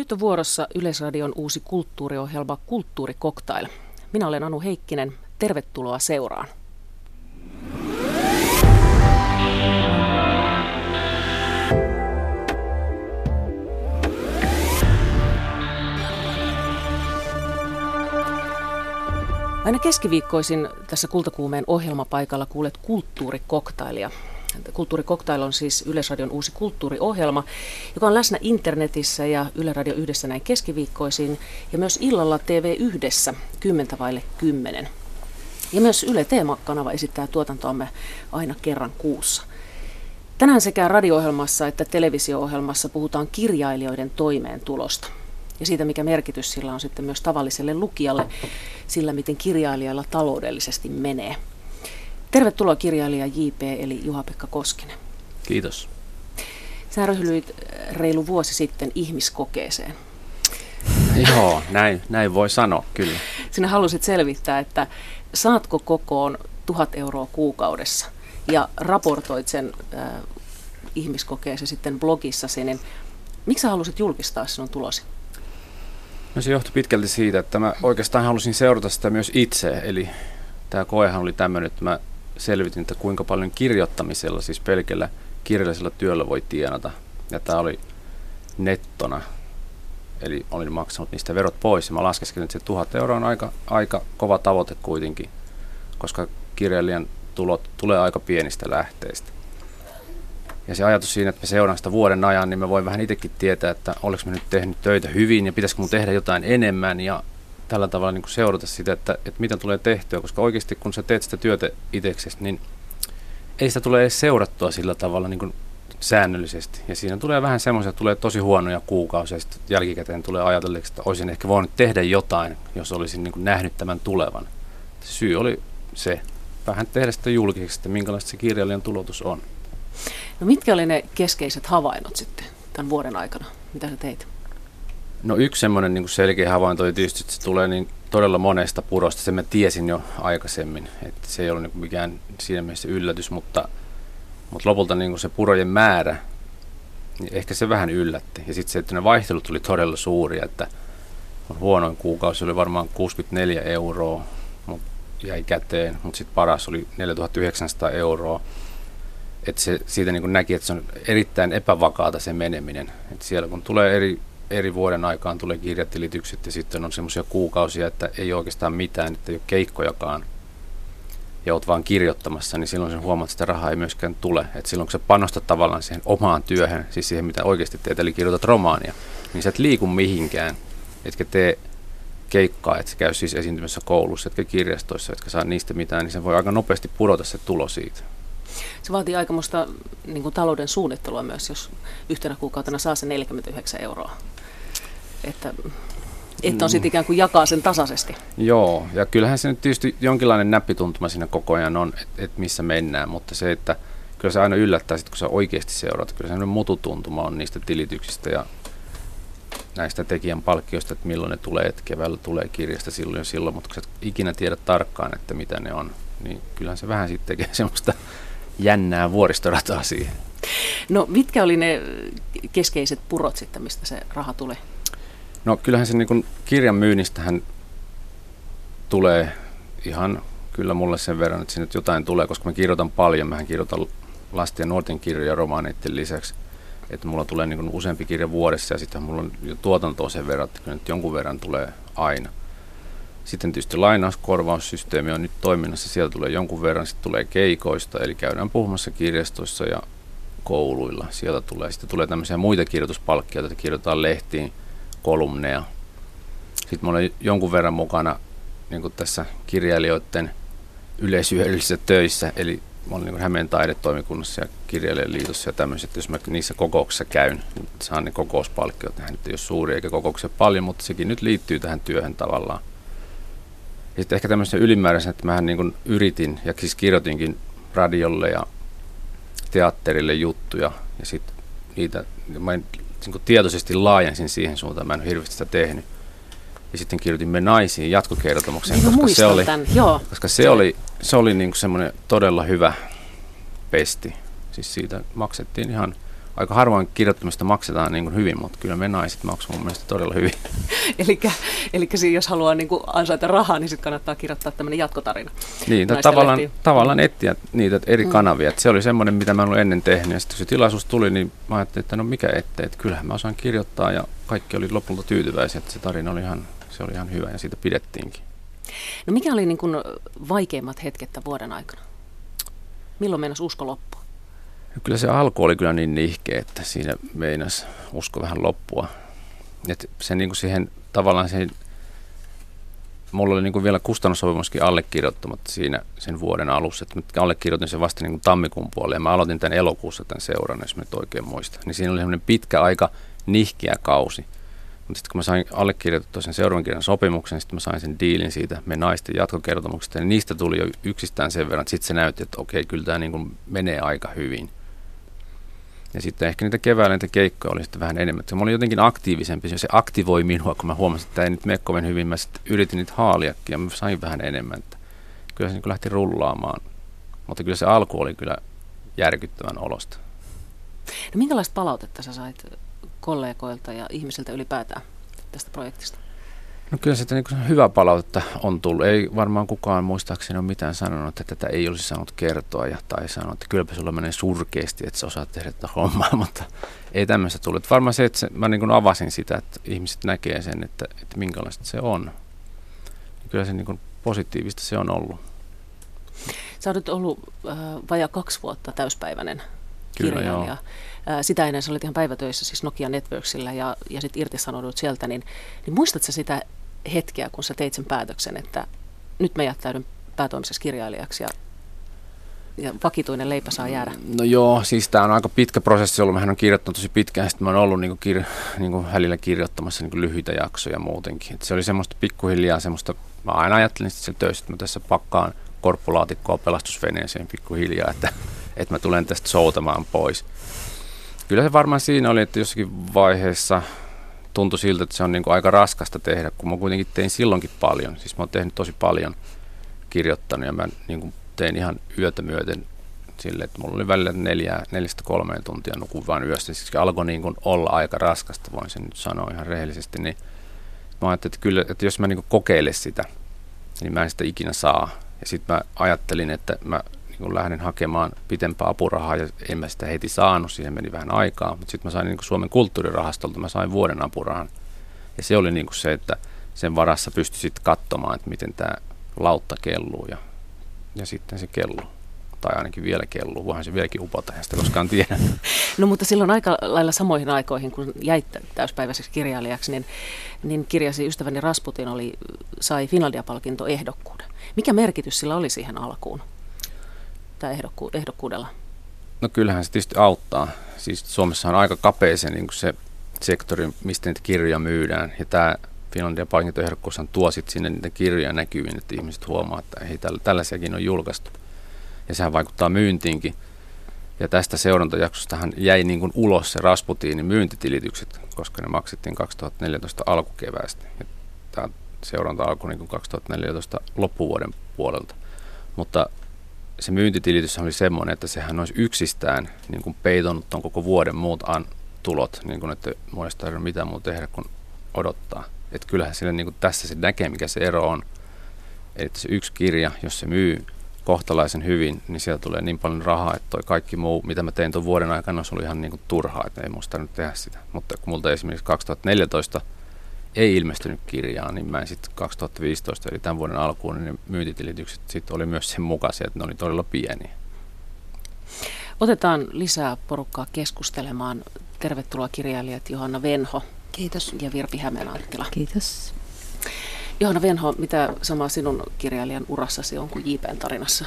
Nyt on vuorossa Yleisradion uusi kulttuuriohjelma Kulttuurikoktail. Minä olen Anu Heikkinen. Tervetuloa seuraan. Aina keskiviikkoisin tässä Kultakuumeen ohjelmapaikalla kuulet kulttuurikoktailia. Kulttuurikoktail on siis Yleisradion uusi kulttuuriohjelma, joka on läsnä internetissä ja Yle Radio yhdessä näin keskiviikkoisin ja myös illalla TV yhdessä 10 vaille 10. Ja myös Yle Teema-kanava esittää tuotantoamme aina kerran kuussa. Tänään sekä radio-ohjelmassa että televisio-ohjelmassa puhutaan kirjailijoiden toimeentulosta ja siitä, mikä merkitys sillä on sitten myös tavalliselle lukijalle, sillä miten kirjailijalla taloudellisesti menee. Tervetuloa kirjailija JP eli Juha-Pekka Koskinen. Kiitos. Sä ryhdyit reilu vuosi sitten ihmiskokeeseen. Joo, näin, näin voi sanoa, kyllä. Sinä halusit selvittää, että saatko kokoon tuhat euroa kuukaudessa ja raportoit sen äh, ihmiskokeeseen sitten blogissasi, niin miksi sä halusit julkistaa sinun tulosi? No se johtui pitkälti siitä, että mä oikeastaan halusin seurata sitä myös itse. Eli tämä koehan oli tämmöinen, että mä selvitin, että kuinka paljon kirjoittamisella, siis pelkällä kirjallisella työllä voi tienata. Ja tämä oli nettona, eli olin maksanut niistä verot pois. Ja mä laskeskelin, että se tuhat euroa on aika, aika kova tavoite kuitenkin, koska kirjailijan tulot tulee aika pienistä lähteistä. Ja se ajatus siinä, että mä seuraan sitä vuoden ajan, niin mä voin vähän itsekin tietää, että oliko mä nyt tehnyt töitä hyvin ja pitäisikö mun tehdä jotain enemmän ja tällä tavalla niin kuin seurata sitä, että, että mitä tulee tehtyä, koska oikeasti kun sä teet sitä työtä itseksesi, niin ei sitä tule edes seurattua sillä tavalla niin kuin säännöllisesti. Ja siinä tulee vähän semmoisia, tulee tosi huonoja kuukausia, ja sitten jälkikäteen tulee ajatelleeksi, että olisin ehkä voinut tehdä jotain, jos olisin niin kuin nähnyt tämän tulevan. Syy oli se, vähän tehdä sitä julkiseksi, että minkälaista se kirjailijan tulotus on. No mitkä oli ne keskeiset havainnot sitten tämän vuoden aikana? Mitä sä teit? No yksi semmoinen niin selkeä havainto oli tietysti, että se tulee niin todella monesta purosta. Se mä tiesin jo aikaisemmin, että se ei ollut niin mikään siinä mielessä yllätys, mutta, mutta lopulta niin se purojen määrä, niin ehkä se vähän yllätti. Ja sitten se, että ne vaihtelut tuli todella suuria, että huonoin kuukausi oli varmaan 64 euroa, mutta jäi käteen, mutta sitten paras oli 4900 euroa että se, siitä niin näki, että se on erittäin epävakaata se meneminen. Et siellä kun tulee eri, eri vuoden aikaan tulee kirjatilitykset ja sitten on semmoisia kuukausia, että ei oikeastaan mitään, että ei ole keikkojakaan ja olet vaan kirjoittamassa, niin silloin sen huomaat, että sitä rahaa ei myöskään tule. Et silloin kun sä panostat tavallaan siihen omaan työhön, siis siihen mitä oikeasti teet, eli kirjoitat romaania, niin sä et liiku mihinkään, etkä tee keikkaa, että käy siis esiintymässä koulussa, etkä kirjastoissa, etkä saa niistä mitään, niin se voi aika nopeasti pudota se tulo siitä. Se vaatii aikamoista niin talouden suunnittelua myös, jos yhtenä kuukautena saa se 49 euroa. Että, että on sitten ikään kuin jakaa sen tasaisesti. Joo, ja kyllähän se nyt tietysti jonkinlainen näppituntuma siinä koko ajan on, että et missä mennään, mutta se, että kyllä se aina yllättää sitten, kun sä oikeasti seuraat. Kyllä se mututuntuma on niistä tilityksistä ja näistä tekijän palkkioista, että milloin ne tulee, että keväällä tulee kirjasta silloin ja silloin, mutta kun sä et ikinä tiedä tarkkaan, että mitä ne on, niin kyllähän se vähän sitten tekee semmoista jännää vuoristorataa siihen. No mitkä oli ne keskeiset purot sitten, mistä se raha tulee? No kyllähän se niin kirjan myynnistähän tulee ihan kyllä mulle sen verran, että sinne jotain tulee, koska mä kirjoitan paljon. Mähän kirjoitan lasten ja nuorten kirjoja romaaneiden lisäksi. Että mulla tulee niin useampi kirja vuodessa ja sitten mulla on jo tuotantoa sen verran, että kyllä nyt jonkun verran tulee aina. Sitten tietysti lainauskorvaussysteemi on nyt toiminnassa, sieltä tulee jonkun verran, sitten tulee keikoista, eli käydään puhumassa kirjastoissa ja kouluilla. Sieltä tulee, sitten tulee tämmöisiä muita kirjoituspalkkioita, että kirjoitetaan lehtiin kolumneja. Sitten mä olen jonkun verran mukana niin kuin tässä kirjailijoiden yleisyydellisissä töissä, eli mä olen niin Hämeen taidetoimikunnassa ja kirjailijaliitossa ja tämmöiset, jos mä niissä kokouksissa käyn, niin saan ne kokouspalkkiot. Nehän nyt ei ole suuria eikä kokouksia paljon, mutta sekin nyt liittyy tähän työhön tavallaan. Ja sitten ehkä tämmöisen ylimääräisen, että mähän niin yritin ja siis kirjoitinkin radiolle ja teatterille juttuja ja sitten niitä, mä en, niin tietoisesti laajensin siihen suuntaan, mä en ole hirveästi sitä tehnyt. Ja sitten kirjoitin Me naisiin jatkokertomuksen, niin koska, se oli, tämän. Joo. koska se, se oli, se oli niin semmoinen todella hyvä pesti. Siis siitä maksettiin ihan aika harvoin kirjoittamista maksetaan niin kuin hyvin, mutta kyllä me naiset maksamme mun mielestä todella hyvin. eli jos haluaa niin kuin ansaita rahaa, niin sitten kannattaa kirjoittaa tämmöinen jatkotarina. Niin, tavallaan, tavallaan etsiä niitä eri mm. kanavia. Et se oli semmoinen, mitä mä en ollut ennen tehnyt. Ja sitten kun se tilaisuus tuli, niin mä ajattelin, että no mikä ettei, että kyllähän mä osaan kirjoittaa ja kaikki oli lopulta tyytyväisiä, että se tarina oli ihan, se oli ihan hyvä ja siitä pidettiinkin. No mikä oli niin kuin vaikeimmat hetket vuoden aikana? Milloin meinasi usko loppua? Kyllä se alku oli kyllä niin nihkeä, että siinä meinas usko vähän loppua. Et se niin kuin siihen tavallaan siihen, mulla oli niin kuin vielä kustannussopimuskin allekirjoittamatta siinä sen vuoden alussa. Että mä allekirjoitin sen vasta niin kuin tammikuun puolelle ja mä aloitin tämän elokuussa tämän seuran, jos mä nyt oikein muistan. Niin siinä oli semmoinen pitkä aika nihkiä kausi. Mutta sitten kun mä sain allekirjoitettua sen seuraavan kirjan sopimuksen, sitten mä sain sen diilin siitä me naisten jatkokertomuksesta, ja niistä tuli jo yksistään sen verran, että sitten se näytti, että okei, kyllä tämä niin kuin menee aika hyvin. Ja sitten ehkä niitä keväällä niitä keikkoja oli sitten vähän enemmän. Mä olin jotenkin aktiivisempi, se aktivoi minua, kun mä huomasin, että ei nyt mene kovin hyvin. Mä sitten yritin niitä haaliakin ja mä sain vähän enemmän. Että kyllä se niin lähti rullaamaan. Mutta kyllä se alku oli kyllä järkyttävän olosta. No minkälaista palautetta sä sait kollegoilta ja ihmisiltä ylipäätään tästä projektista? No kyllä sitä niin hyvä palautetta on tullut. Ei varmaan kukaan muistaakseni ole mitään sanonut, että tätä ei olisi saanut kertoa ja, tai sanonut, että kylläpä sulla menee surkeasti, että sä osaat tehdä tätä hommaa, mutta ei tämmöistä tullut. Varmaan se, että se, mä niin kuin avasin sitä, että ihmiset näkee sen, että, että minkälaista se on. Kyllä se niin kuin positiivista se on ollut. Sä olet ollut äh, vajaa kaksi vuotta täyspäiväinen Kyllä. Joo. Sitä ennen sä olit ihan päivätöissä siis Nokia Networksillä ja, ja sitten irtisanoudut sieltä, niin, niin muistatko sitä hetkeä, kun sä teit sen päätöksen, että nyt mä jättäydyn päätoimiseksi kirjailijaksi ja, ja vakituinen leipä saa jäädä? No joo, siis tämä on aika pitkä prosessi ollut. Mähän on kirjoittanut tosi pitkään, sitten mä oon ollut niinku kir, niinku välillä kirjoittamassa niinku lyhyitä jaksoja muutenkin. Et se oli semmoista pikkuhiljaa semmoista, mä aina ajattelin sitten töissä, että mä tässä pakkaan korppulaatikkoa pelastusveneeseen pikkuhiljaa, että, että mä tulen tästä soutamaan pois. Kyllä se varmaan siinä oli, että jossakin vaiheessa tuntui siltä, että se on niin kuin aika raskasta tehdä, kun mä kuitenkin tein silloinkin paljon. Siis mä oon tehnyt tosi paljon kirjoittanut ja mä niin kuin tein ihan yötä myöten sille, että mulla oli välillä neljä, neljästä kolmeen tuntia nukuin vain yöstä. Siis alkoi niin kuin olla aika raskasta, voin sen nyt sanoa ihan rehellisesti. Niin mä ajattelin, että, kyllä, että jos mä niin kokeilen sitä, niin mä en sitä ikinä saa. Ja sitten mä ajattelin, että mä niin lähdin hakemaan pitempää apurahaa ja en mä sitä heti saanut, siihen meni vähän aikaa, mutta sitten mä sain niin Suomen kulttuurirahastolta, mä sain vuoden apurahan. Ja se oli niin kuin se, että sen varassa pystyi sitten katsomaan, että miten tämä lautta kelluu ja, ja sitten se kelluu. Tai ainakin vielä kelluu, voihan se vieläkin upota, ja sitä koskaan tiedä. No mutta silloin aika lailla samoihin aikoihin, kun jäit täyspäiväiseksi kirjailijaksi, niin, niin kirjasi Ystäväni Rasputin oli, sai Finlandia-palkinto ehdokkuuden. Mikä merkitys sillä oli siihen alkuun? Tai ehdokku- ehdokkuudella? No kyllähän se tietysti auttaa. Siis Suomessa on aika kapea se, niin se sektori, mistä niitä kirjoja myydään. Ja tämä Finlandia palkintoehdokkuushan tuo sitten sinne niitä kirjoja näkyviin, että ihmiset huomaa, että hei, tällaisiakin on julkaistu. Ja sehän vaikuttaa myyntiinkin. Ja tästä seurantajaksostahan jäi niin kuin ulos se Rasputiinin myyntitilitykset, koska ne maksettiin 2014 alkukeväästä. Ja tämä seuranta alkoi niin kuin 2014 loppuvuoden puolelta. Mutta se myyntitilitys oli semmoinen, että sehän olisi yksistään niin kuin peitonut tuon koko vuoden muut an, tulot, niin kuin, että muista ei ole mitään muuta tehdä kuin odottaa. Että kyllähän sille niin kuin tässä se näkee, mikä se ero on. Eli se yksi kirja, jos se myy kohtalaisen hyvin, niin sieltä tulee niin paljon rahaa, että toi kaikki muu, mitä mä tein tuon vuoden aikana, oli ihan niin kuin turhaa, että ei musta nyt tehdä sitä. Mutta kun multa esimerkiksi 2014 ei ilmestynyt kirjaa, niin mä en sitten 2015, eli tämän vuoden alkuun, niin ne myyntitilitykset sitten oli myös sen mukaisia, että ne oli todella pieniä. Otetaan lisää porukkaa keskustelemaan. Tervetuloa kirjailijat Johanna Venho. Kiitos. Ja Virpi Hämeenanttila. Kiitos. Johanna Venho, mitä samaa sinun kirjailijan urassasi on kuin JPn tarinassa?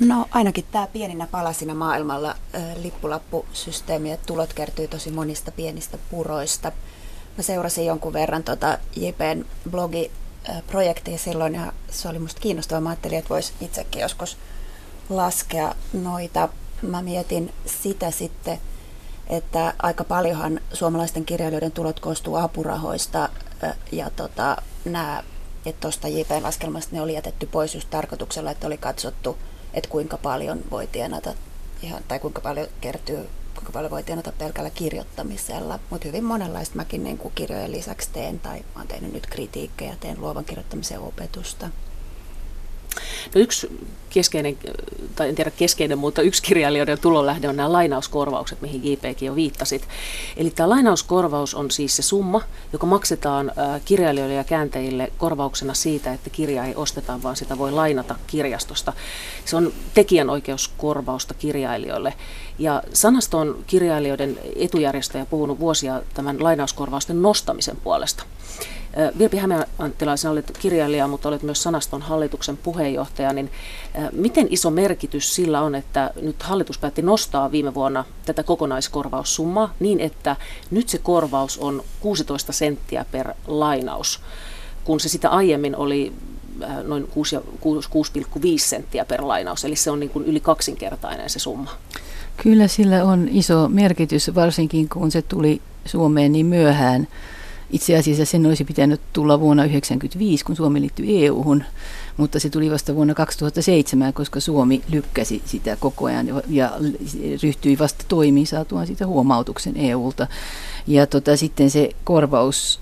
No ainakin tämä pieninä palasina maailmalla äh, lippulappusysteemi, että tulot kertyy tosi monista pienistä puroista – mä seurasin jonkun verran tota JPn blogiprojektia silloin ja se oli musta kiinnostavaa. Mä ajattelin, että voisi itsekin joskus laskea noita. Mä mietin sitä sitten, että aika paljonhan suomalaisten kirjailijoiden tulot koostuu apurahoista ja tota, nämä, että tuosta JPn laskelmasta ne oli jätetty pois just tarkoituksella, että oli katsottu, että kuinka paljon voi tienata ihan, tai kuinka paljon kertyy kuinka paljon voi tienata pelkällä kirjoittamisella, mutta hyvin monenlaista mäkin niin kuin kirjojen lisäksi teen, tai olen tehnyt nyt kritiikkejä, teen luovan kirjoittamisen opetusta. No yksi keskeinen, tai en tiedä keskeinen, mutta yksi kirjailijoiden tulonlähde on nämä lainauskorvaukset, mihin JPkin jo viittasit. Eli tämä lainauskorvaus on siis se summa, joka maksetaan kirjailijoille ja kääntäjille korvauksena siitä, että kirja ei osteta, vaan sitä voi lainata kirjastosta. Se on tekijänoikeuskorvausta kirjailijoille. Ja Sanasto on kirjailijoiden etujärjestöjä puhunut vuosia tämän lainauskorvausten nostamisen puolesta. Virpi Hämeenanttila, sinä olet kirjailija, mutta olet myös Sanaston hallituksen puheenjohtaja, niin miten iso merkitys sillä on, että nyt hallitus päätti nostaa viime vuonna tätä kokonaiskorvaussummaa niin, että nyt se korvaus on 16 senttiä per lainaus, kun se sitä aiemmin oli noin 6,5 senttiä per lainaus, eli se on niin kuin yli kaksinkertainen se summa. Kyllä sillä on iso merkitys, varsinkin kun se tuli Suomeen niin myöhään. Itse asiassa sen olisi pitänyt tulla vuonna 1995, kun Suomi liittyi EU-hun, mutta se tuli vasta vuonna 2007, koska Suomi lykkäsi sitä koko ajan ja ryhtyi vasta toimiin saatuaan sitä huomautuksen EUlta. Ja tota, sitten se korvaus,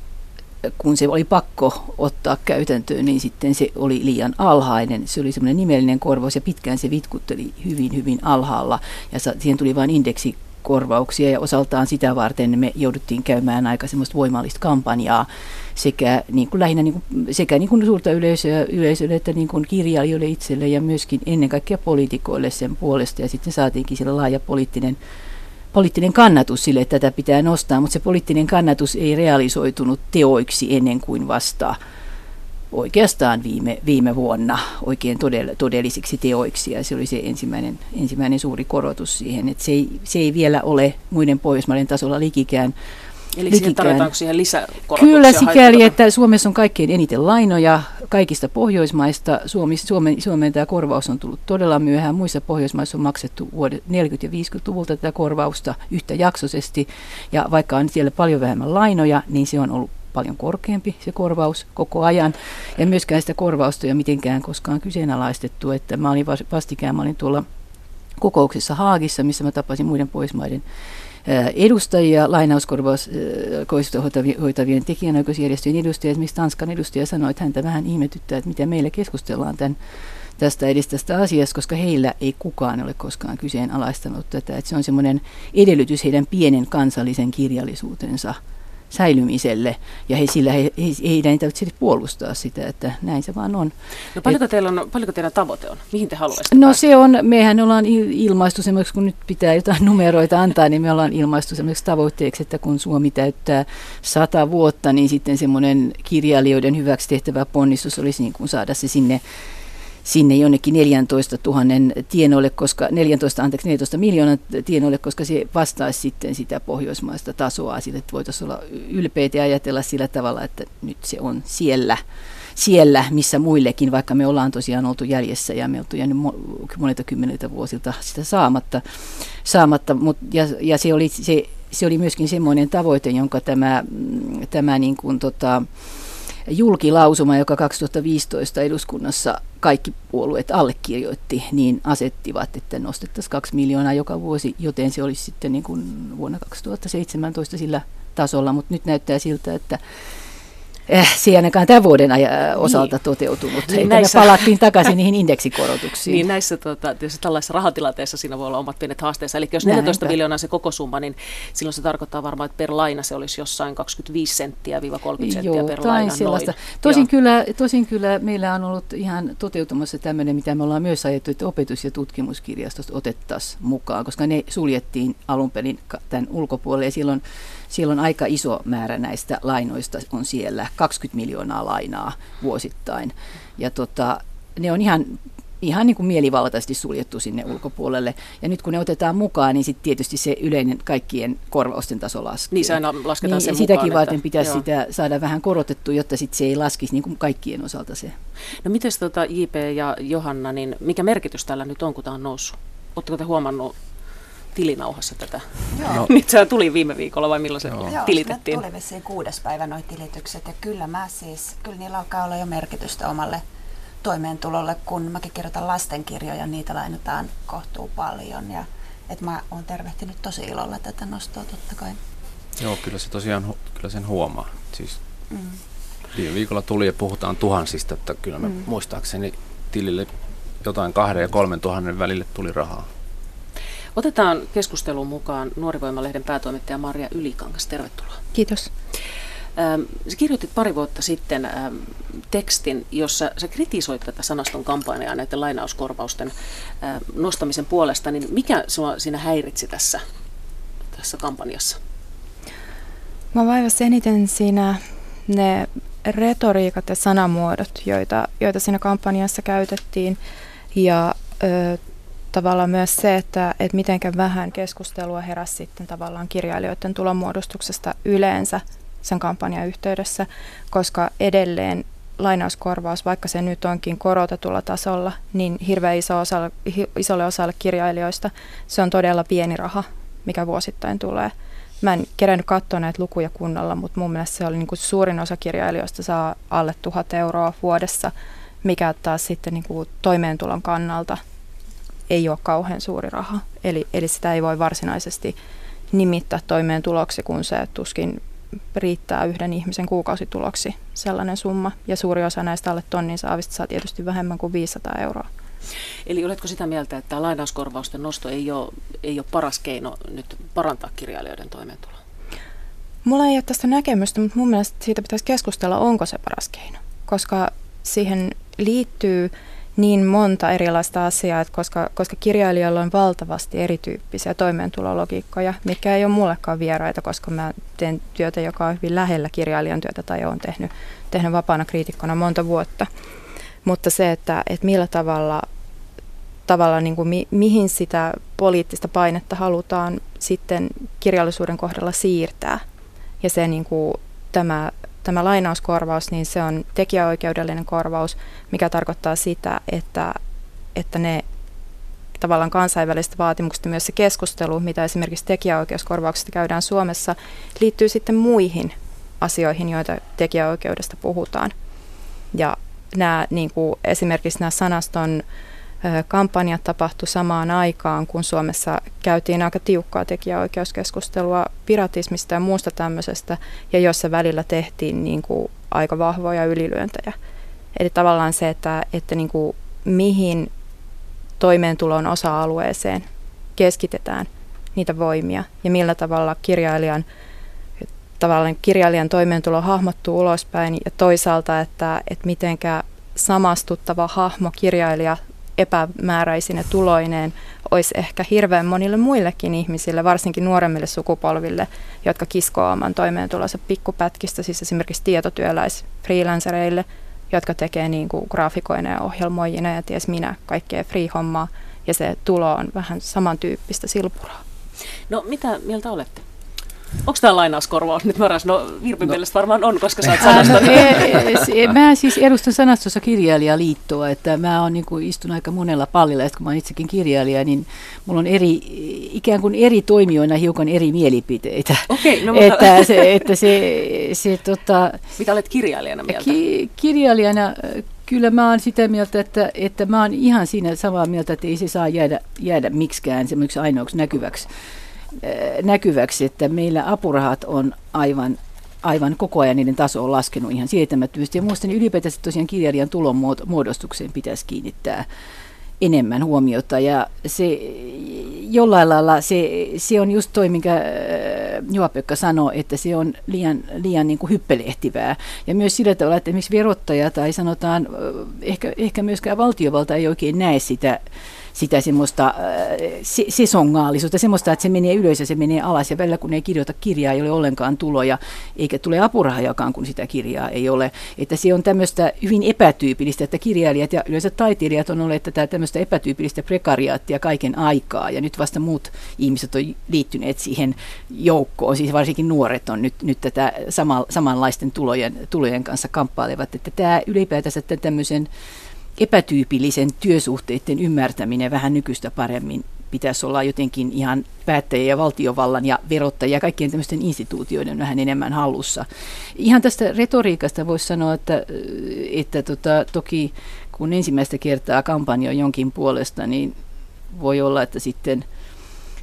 kun se oli pakko ottaa käytäntöön, niin sitten se oli liian alhainen. Se oli semmoinen nimellinen korvaus ja pitkään se vitkutteli hyvin, hyvin alhaalla ja siihen tuli vain indeksi korvauksia ja osaltaan sitä varten me jouduttiin käymään aika semmoista voimallista kampanjaa sekä niin kuin lähinnä niin kuin, sekä niin kuin suurta yleisöä, yleisölle että niin kuin kirjailijoille itselle ja myöskin ennen kaikkea poliitikoille sen puolesta. Ja sitten saatiinkin siellä laaja poliittinen poliittinen kannatus sille, että tätä pitää nostaa, mutta se poliittinen kannatus ei realisoitunut teoiksi ennen kuin vasta oikeastaan viime, viime vuonna oikein todell, todellisiksi teoiksi ja se oli se ensimmäinen, ensimmäinen suuri korotus siihen, että se ei, se ei vielä ole muiden Pohjoismaiden tasolla likikään Eli siihen tarvitaanko siihen Kyllä sikäli, että Suomessa on kaikkein eniten lainoja kaikista Pohjoismaista. Suomi, Suomen, Suomeen tämä korvaus on tullut todella myöhään. Muissa Pohjoismaissa on maksettu vuodet 40- ja 50-luvulta tätä korvausta yhtäjaksoisesti. Ja vaikka on siellä paljon vähemmän lainoja, niin se on ollut paljon korkeampi se korvaus koko ajan. Ja myöskään sitä korvausta ei mitenkään koskaan kyseenalaistettu. Että mä olin vastikään, mä olin tuolla kokouksessa Haagissa, missä mä tapasin muiden Pohjoismaiden edustajia, lainauskorvauskoista hoitavien tekijänoikeusjärjestöjen edustajia. Esimerkiksi Tanskan edustaja sanoi, että häntä vähän ihmetyttää, että miten meillä keskustellaan tämän tästä edes tästä asiasta, koska heillä ei kukaan ole koskaan kyseenalaistanut tätä. Että se on semmoinen edellytys heidän pienen kansallisen kirjallisuutensa säilymiselle, ja he, sillä he, he, heidän ei tarvitse puolustaa sitä, että näin se vaan on. No paljonko, Et, teillä on, paljonko teidän tavoite on? Mihin te haluaisitte No päästä? se on, mehän ollaan ilmaistu semmoiksi, kun nyt pitää jotain numeroita antaa, niin me ollaan ilmaistu semmoiksi tavoitteeksi, että kun Suomi täyttää sata vuotta, niin sitten semmoinen kirjailijoiden hyväksi tehtävä ponnistus olisi niin kuin saada se sinne sinne jonnekin 14 000 tienoille, koska 14, anteeksi, 14 miljoonan tienoille, koska se vastaisi sitten sitä pohjoismaista tasoa sille, että voitaisiin olla ylpeitä ja ajatella sillä tavalla, että nyt se on siellä, siellä, missä muillekin, vaikka me ollaan tosiaan oltu jäljessä ja me oltu jäänyt monelta kymmeneltä vuosilta sitä saamatta. saamatta mut, ja, ja se, oli, se, se oli myöskin semmoinen tavoite, jonka tämä, tämä niin kuin, tota, julkilausuma, joka 2015 eduskunnassa kaikki puolueet allekirjoitti, niin asettivat, että nostettaisiin kaksi miljoonaa joka vuosi, joten se olisi sitten niin kuin vuonna 2017 sillä tasolla, mutta nyt näyttää siltä, että eh, se ei ainakaan tämän vuoden osalta niin. toteutunut. Niin näissä, me palattiin takaisin niihin indeksikorotuksiin. Niin näissä tota, tällaisessa rahatilanteessa siinä voi olla omat pienet haasteensa. Eli jos 14 Näinpä. miljoonaa se koko summa, niin silloin se tarkoittaa varmaan, että per laina se olisi jossain 25 senttiä 30 senttiä Joo, per laina. Sellaista. Noin. Tosin, kyllä, tosin kyllä meillä on ollut ihan toteutumassa tämmöinen, mitä me ollaan myös ajettu, että opetus- ja tutkimuskirjastosta otettaisiin mukaan, koska ne suljettiin alun perin tämän ulkopuolelle ja silloin siellä on aika iso määrä näistä lainoista on siellä, 20 miljoonaa lainaa vuosittain. Ja tota, ne on ihan ihan niin kuin mielivaltaisesti suljettu sinne ulkopuolelle. Ja nyt kun ne otetaan mukaan, niin sitten tietysti se yleinen kaikkien korvausten taso laskee. Niin se aina lasketaan niin, sen Sitäkin mukaan, varten että, pitäisi joo. sitä saada vähän korotettu, jotta sit se ei laskisi niin kuin kaikkien osalta se. No miten tota JP ja Johanna, niin mikä merkitys tällä nyt on, kun tämä on noussut? Oletteko te huomannut tilinauhassa tätä? Joo. Nyt se tuli viime viikolla vai milloin se Joo. tilitettiin? Joo, tuli vissiin kuudes päivä noin tilitykset ja kyllä mä siis, kyllä niillä alkaa olla jo merkitystä omalle toimeentulolle, kun mäkin kirjoitan lastenkirjoja, niitä lainataan kohtuu paljon ja että mä oon tervehtinyt tosi ilolla tätä nostoa totta kai. Joo, kyllä se tosiaan kyllä sen huomaa. Siis mm. viime viikolla tuli ja puhutaan tuhansista, että kyllä me mm. muistaakseni tilille jotain kahden ja kolmen tuhannen välille tuli rahaa. Otetaan keskusteluun mukaan Nuorivoimalehden päätoimittaja Maria Ylikangas. Tervetuloa. Kiitos. Sä kirjoitit pari vuotta sitten tekstin, jossa sä kritisoit tätä sanaston kampanjaa näiden lainauskorvausten nostamisen puolesta, niin mikä sinua siinä häiritsi tässä, tässä kampanjassa? Mä vaivasi eniten siinä ne retoriikat ja sanamuodot, joita, joita siinä kampanjassa käytettiin. Ja ö, tavallaan myös se, että, että mitenkä vähän keskustelua heräsi sitten tavallaan kirjailijoiden tulonmuodostuksesta yleensä sen kampanjan yhteydessä, koska edelleen lainauskorvaus, vaikka se nyt onkin korotetulla tasolla, niin hirveän iso osa, isolle osalle kirjailijoista se on todella pieni raha, mikä vuosittain tulee. Mä en kerännyt katsoa näitä lukuja kunnolla, mutta mun mielestä se oli niin kuin suurin osa kirjailijoista saa alle tuhat euroa vuodessa, mikä taas sitten niin kuin toimeentulon kannalta ei ole kauhean suuri raha. Eli, eli sitä ei voi varsinaisesti nimittää toimeentuloksi, kun se tuskin riittää yhden ihmisen kuukausituloksi sellainen summa. Ja suuri osa näistä alle tonnin saavista saa tietysti vähemmän kuin 500 euroa. Eli oletko sitä mieltä, että lainauskorvausten nosto ei ole, ei ole paras keino nyt parantaa kirjailijoiden toimeentuloa? Mulla ei ole tästä näkemystä, mutta mun mielestä siitä pitäisi keskustella, onko se paras keino. Koska siihen liittyy niin monta erilaista asiaa, että koska, koska kirjailijoilla on valtavasti erityyppisiä toimeentulologiikkoja, mikä ei ole mullekaan vieraita, koska mä teen työtä, joka on hyvin lähellä kirjailijan työtä tai olen tehnyt, tehnyt vapaana kriitikkona monta vuotta. Mutta se, että, että millä tavalla, tavalla niin kuin mi, mihin sitä poliittista painetta halutaan sitten kirjallisuuden kohdalla siirtää. Ja se niin kuin, tämä tämä lainauskorvaus, niin se on tekijäoikeudellinen korvaus, mikä tarkoittaa sitä, että, että ne tavallaan kansainväliset vaatimukset myös se keskustelu, mitä esimerkiksi tekijäoikeuskorvauksista käydään Suomessa, liittyy sitten muihin asioihin, joita tekijäoikeudesta puhutaan. Ja nämä, niin kuin esimerkiksi nämä sanaston kampanjat tapahtui samaan aikaan, kun Suomessa käytiin aika tiukkaa tekijäoikeuskeskustelua piratismista ja muusta tämmöisestä, ja jossa välillä tehtiin niin kuin aika vahvoja ylilyöntejä. Eli tavallaan se, että, että niin kuin mihin toimeentulon osa-alueeseen keskitetään niitä voimia ja millä tavalla kirjailijan, tavallaan kirjailijan toimeentulo hahmottuu ulospäin ja toisaalta, että, että mitenkä samastuttava hahmo kirjailija epämääräisine tuloineen olisi ehkä hirveän monille muillekin ihmisille, varsinkin nuoremmille sukupolville, jotka kiskoo oman toimeentulonsa pikkupätkistä, siis esimerkiksi tietotyöläis freelancereille, jotka tekee niin kuin graafikoina ja ohjelmoijina ja ties minä kaikkea free-hommaa, ja se tulo on vähän samantyyppistä silpuraa. No mitä mieltä olette? Onko tämä lainauskorvaus nyt varas? No Virpin no. mielestä varmaan on, koska sä oot sanasta. No, e, e, mä siis edustan sanastossa kirjailijaliittoa, että mä oon niin kuin, istun aika monella pallilla, että kun mä oon itsekin kirjailija, niin mulla on eri, ikään kuin eri toimijoina hiukan eri mielipiteitä. Okei, no mutta... Että se, että se, se tota... Mitä olet kirjailijana mieltä? Ki, kirjailijana Kyllä mä oon sitä mieltä, että, että mä oon ihan siinä samaa mieltä, että ei se saa jäädä, jäädä miksikään semmoiksi ainoaksi näkyväksi näkyväksi, että meillä apurahat on aivan aivan koko ajan niiden taso on laskenut ihan sietämättömästi. Ja minusta niin ylipäätään tosiaan kirjailijan tulon muodostukseen pitäisi kiinnittää enemmän huomiota. Ja se jollain lailla se, se on just toi, minkä Juha-Pekka sanoi, että se on liian, liian niin kuin hyppelehtivää. Ja myös sillä tavalla, että esimerkiksi verottaja tai sanotaan, ehkä, ehkä myöskään valtiovalta ei oikein näe sitä sitä semmoista äh, se, sesongaalisuutta, semmoista, että se menee ylös ja se menee alas ja välillä kun ei kirjoita kirjaa, ei ole ollenkaan tuloja, eikä tule apurahajakaan, kun sitä kirjaa ei ole. Että se on tämmöistä hyvin epätyypillistä, että kirjailijat ja yleensä taiteilijat on olleet tätä tämmöistä epätyypillistä prekariaattia kaiken aikaa. Ja nyt vasta muut ihmiset on liittyneet siihen joukkoon, siis varsinkin nuoret on nyt, nyt tätä sama, samanlaisten tulojen, tulojen kanssa kamppailevat, että tämä ylipäätänsä tämmöisen epätyypillisen työsuhteiden ymmärtäminen vähän nykyistä paremmin pitäisi olla jotenkin ihan päättäjien ja valtiovallan ja verottajia ja kaikkien tämmöisten instituutioiden vähän enemmän hallussa. Ihan tästä retoriikasta voisi sanoa, että, että tota, toki kun ensimmäistä kertaa kampanja jonkin puolesta, niin voi olla, että sitten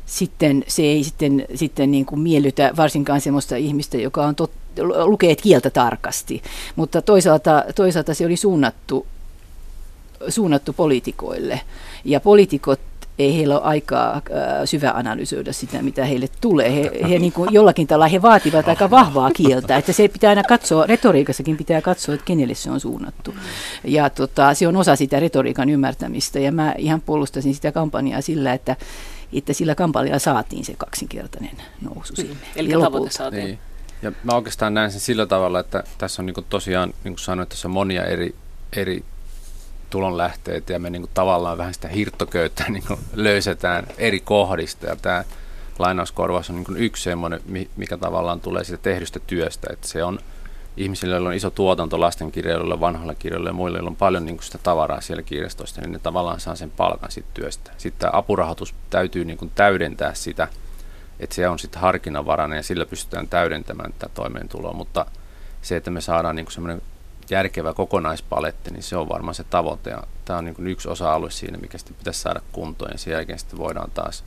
sitten se ei sitten, sitten niin kuin miellytä varsinkaan sellaista ihmistä, joka on tot, lukee kieltä tarkasti. Mutta toisaalta, toisaalta se oli suunnattu, suunnattu poliitikoille. Ja poliitikot ei heillä ole aikaa äh, syvä analysoida sitä, mitä heille tulee. He, he niin kuin jollakin tavalla he vaativat aika vahvaa kieltä, että se pitää aina katsoa, retoriikassakin pitää katsoa, että kenelle se on suunnattu. Ja tota, se on osa sitä retoriikan ymmärtämistä ja mä ihan puolustasin sitä kampanjaa sillä, että että sillä kampanjalla saatiin se kaksinkertainen nousu sinne. Eli tavoite saatiin. Niin. Ja mä oikeastaan näen sen sillä tavalla, että tässä on niin tosiaan, niin kuin sanoin, tässä on monia eri, eri tulonlähteitä ja me niin kuin tavallaan vähän sitä hirttoköyttä niin kuin löysetään eri kohdista. Ja tämä lainauskorvaus on niin kuin yksi semmoinen, mikä tavallaan tulee siitä tehdystä työstä, että se on ihmisille, joilla on iso tuotanto lastenkirjoille, vanhoille kirjoille ja muille, joilla on paljon niin kuin sitä tavaraa siellä kirjastoista, niin ne tavallaan saa sen palkan siitä työstä. Sitten tämä apurahoitus täytyy niin kuin täydentää sitä, että se on sitten harkinnanvarainen ja sillä pystytään täydentämään tätä toimeentuloa, mutta se, että me saadaan niin semmoinen järkevä kokonaispaletti, niin se on varmaan se tavoite. Ja tämä on niin yksi osa-alue siinä, mikä sitten pitäisi saada kuntoon ja sen jälkeen sitten voidaan taas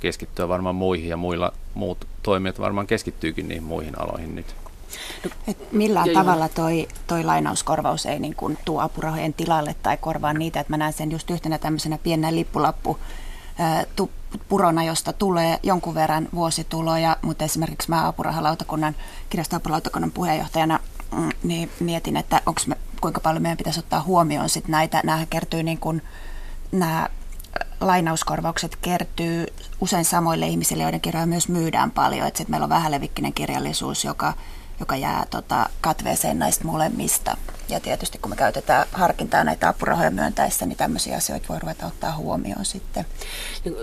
keskittyä varmaan muihin ja muilla muut toimijat varmaan keskittyykin niihin muihin aloihin nyt. Et millään jo, tavalla toi, toi lainauskorvaus ei niin kuin tuo apurahojen tilalle tai korvaa niitä, että mä näen sen just yhtenä tämmöisenä pienenä lippulappu tu, purona, josta tulee jonkun verran vuosituloja, mutta esimerkiksi mä apurahalautakunnan, kirjastoapurahalautakunnan puheenjohtajana niin mietin, että onks me, kuinka paljon meidän pitäisi ottaa huomioon sit näitä. Nämä kertyy niin kuin, nämä lainauskorvaukset kertyy usein samoille ihmisille, joiden kirjoja myös myydään paljon. Että meillä on vähälevikkinen kirjallisuus, joka joka jää tota, katveeseen näistä molemmista. Ja tietysti kun me käytetään harkintaa näitä apurahoja myöntäessä, niin tämmöisiä asioita voi ruveta ottaa huomioon sitten. Niin,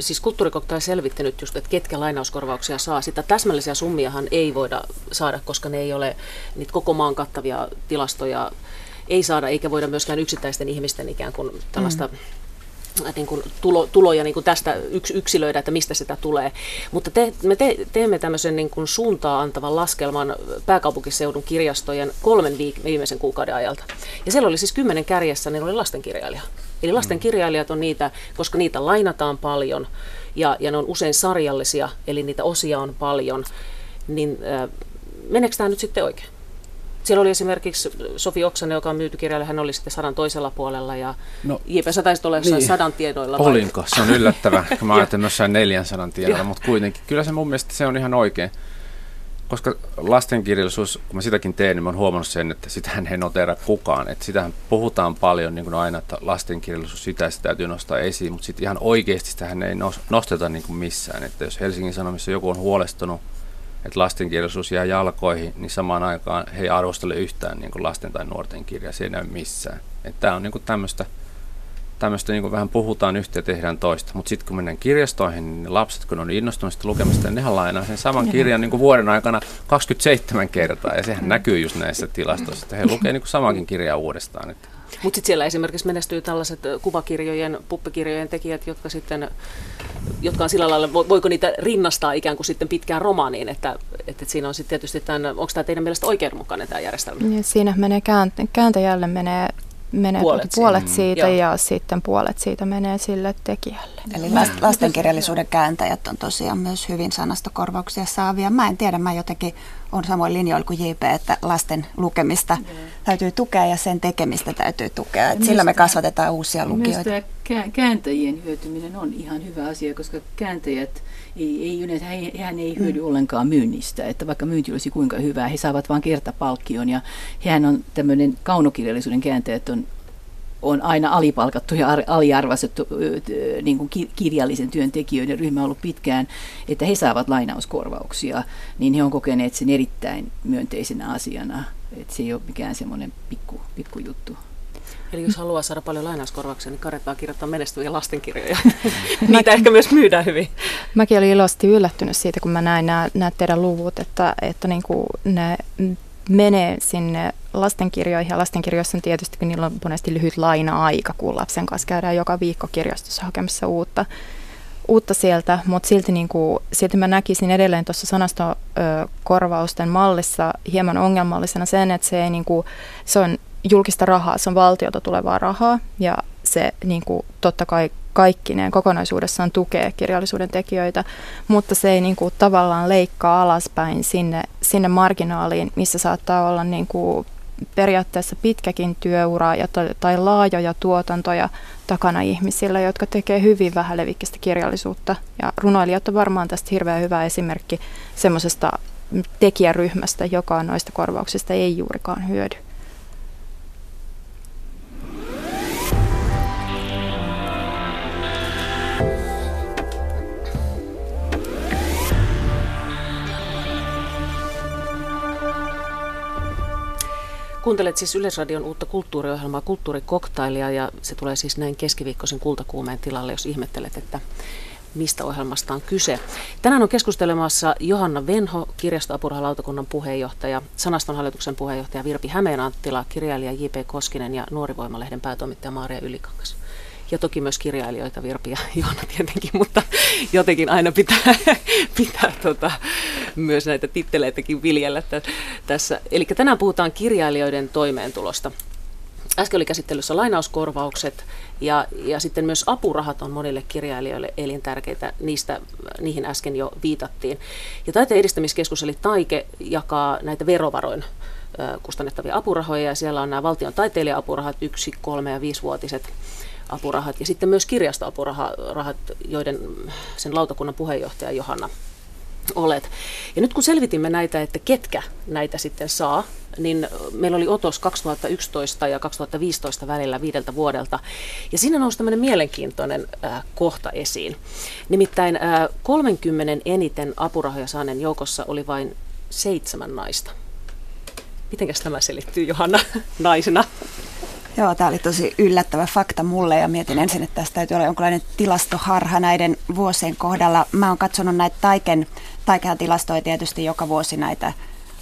siis kulttuurikokta on selvittänyt just, että ketkä lainauskorvauksia saa. Sitä täsmällisiä summiahan ei voida saada, koska ne ei ole niitä koko maan kattavia tilastoja ei saada, eikä voida myöskään yksittäisten ihmisten ikään kuin tällaista mm niin kuin tulo, tuloja niin kuin tästä yks, yksilöidä, että mistä sitä tulee. Mutta te, me te, teemme tämmöisen niin kuin suuntaa antavan laskelman pääkaupunkiseudun kirjastojen kolmen viik- viimeisen kuukauden ajalta. Ja siellä oli siis kymmenen kärjessä, niin oli lastenkirjailija. Eli lastenkirjailijat on niitä, koska niitä lainataan paljon ja, ja ne on usein sarjallisia, eli niitä osia on paljon, niin äh, meneekö tämä nyt sitten oikein? Siellä oli esimerkiksi Sofi Oksanen, joka on myyty kirjalle, hän oli sitten sadan toisella puolella ja no, J.P. sä taisit olla jossain niin. sadan tiedoilla. Olinko? Se on yllättävää. Mä ajattelin jossain 400 tiedoilla, mutta kuitenkin. Kyllä se mun mielestä se on ihan oikein. Koska lastenkirjallisuus, kun mä sitäkin teen, niin mä oon huomannut sen, että sitähän ei notera kukaan. Että sitähän puhutaan paljon niin kuin aina, että lastenkirjallisuus, sitä, sitä täytyy nostaa esiin, mutta sitten ihan oikeasti sitähän ei nosteta niin kuin missään. Että jos Helsingin Sanomissa joku on huolestunut että lastenkirjallisuus jää jalkoihin, niin samaan aikaan he ei arvostele yhtään niin kuin lasten tai nuorten kirjaa, se ei näy missään. Tämä on niin kuin tämmöistä, tämmöistä niin kuin vähän puhutaan yhtä ja tehdään toista. Mutta sitten kun mennään kirjastoihin, niin ne lapset, kun on innostuneista lukemista, niin nehän lainaa sen saman kirjan niin kuin vuoden aikana 27 kertaa. Ja sehän näkyy just näissä tilastoissa, että he lukevat niin samankin kirjaa uudestaan. Että mutta sitten siellä esimerkiksi menestyy tällaiset kuvakirjojen, puppikirjojen tekijät, jotka sitten, jotka on sillä lailla, voiko niitä rinnastaa ikään kuin sitten pitkään romaaniin, että, että siinä on sitten tietysti tämän, onko tämä teidän mielestä oikeudenmukainen tämä järjestelmä? Ja siinä menee kääntäjälle menee menee puolet, puolet siitä mm, ja sitten puolet siitä menee sille tekijälle. Eli lastenkirjallisuuden kääntäjät on tosiaan myös hyvin sanastokorvauksia saavia. Mä en tiedä, mä jotenkin on samoin linjoilla kuin JP, että lasten lukemista mm. täytyy tukea ja sen tekemistä täytyy tukea. Et sillä me kasvatetaan uusia lukijoita. Myös kääntäjien hyötyminen on ihan hyvä asia, koska kääntäjät ei, ei yleensä, hän ei hyödy mm. ollenkaan myynnistä, että vaikka myynti olisi kuinka hyvää, he saavat vain kertapalkkion ja hän on tämmöinen kaunokirjallisuuden kääntäjät on on aina alipalkattu ja aliarvostettu niin kuin kirjallisen työntekijöiden ryhmä ollut pitkään, että he saavat lainauskorvauksia, niin he on kokeneet sen erittäin myönteisenä asiana. Että se ei ole mikään semmoinen pikku, pikku juttu. Eli jos haluaa saada paljon lainauskorvauksia, niin kannattaa kirjoittaa menestyviä lastenkirjoja. Niitä ehkä myös myydään hyvin. Mäkin olin iloisesti yllättynyt siitä, kun mä näin nämä, nämä teidän luvut, että, että niin kuin ne menee sinne lastenkirjoihin. Ja lastenkirjoissa on tietysti, kun niillä on monesti lyhyt laina-aika, kun lapsen kanssa käydään joka viikko kirjastossa hakemassa uutta, uutta sieltä, mutta silti, niin kuin, silti mä näkisin edelleen tuossa sanastokorvausten mallissa hieman ongelmallisena sen, että se, ei, niin kuin, se on julkista rahaa, se on valtiota tulevaa rahaa ja se niin kuin, totta kai kaikkineen kokonaisuudessaan tukee kirjallisuuden tekijöitä, mutta se ei niin kuin, tavallaan leikkaa alaspäin sinne, sinne marginaaliin, missä saattaa olla niin kuin, periaatteessa pitkäkin työura ja to, tai laajoja tuotantoja takana ihmisillä, jotka tekee hyvin vähälevikkistä kirjallisuutta. Ja runoilijat on varmaan tästä hirveän hyvä esimerkki semmoisesta tekijäryhmästä, joka noista korvauksista ei juurikaan hyödy. Kuuntelet siis Yleisradion uutta kulttuuriohjelmaa Kulttuurikoktailia ja se tulee siis näin keskiviikkoisen kultakuumeen tilalle, jos ihmettelet, että mistä ohjelmasta on kyse. Tänään on keskustelemassa Johanna Venho, kirjastoapurahalautakunnan puheenjohtaja, Sanaston hallituksen puheenjohtaja Virpi Hämeenanttila, kirjailija J.P. Koskinen ja Nuorivoimalehden päätoimittaja Maaria Ylikangas ja toki myös kirjailijoita, Virpi ja Joona tietenkin, mutta jotenkin aina pitää, pitää tota, myös näitä titteleitäkin viljellä tässä. Eli tänään puhutaan kirjailijoiden toimeentulosta. Äsken oli käsittelyssä lainauskorvaukset ja, ja sitten myös apurahat on monille kirjailijoille elintärkeitä. Niistä, niihin äsken jo viitattiin. Ja Taiteen edistämiskeskus eli Taike jakaa näitä verovaroin kustannettavia apurahoja ja siellä on nämä valtion taiteilija-apurahat, yksi, kolme ja viisivuotiset apurahat ja sitten myös kirjastoapurahat, joiden sen lautakunnan puheenjohtaja Johanna olet. Ja nyt kun selvitimme näitä, että ketkä näitä sitten saa, niin meillä oli otos 2011 ja 2015 välillä viideltä vuodelta. Ja siinä nousi tämmöinen mielenkiintoinen äh, kohta esiin. Nimittäin äh, 30 eniten apurahoja saaneen joukossa oli vain seitsemän naista. Mitenkäs tämä selittyy Johanna naisena? Joo, tämä oli tosi yllättävä fakta mulle ja mietin ensin, että tästä täytyy olla jonkinlainen tilastoharha näiden vuosien kohdalla. Mä oon katsonut näitä Taiken, Taikehan tilastoi tietysti joka vuosi näitä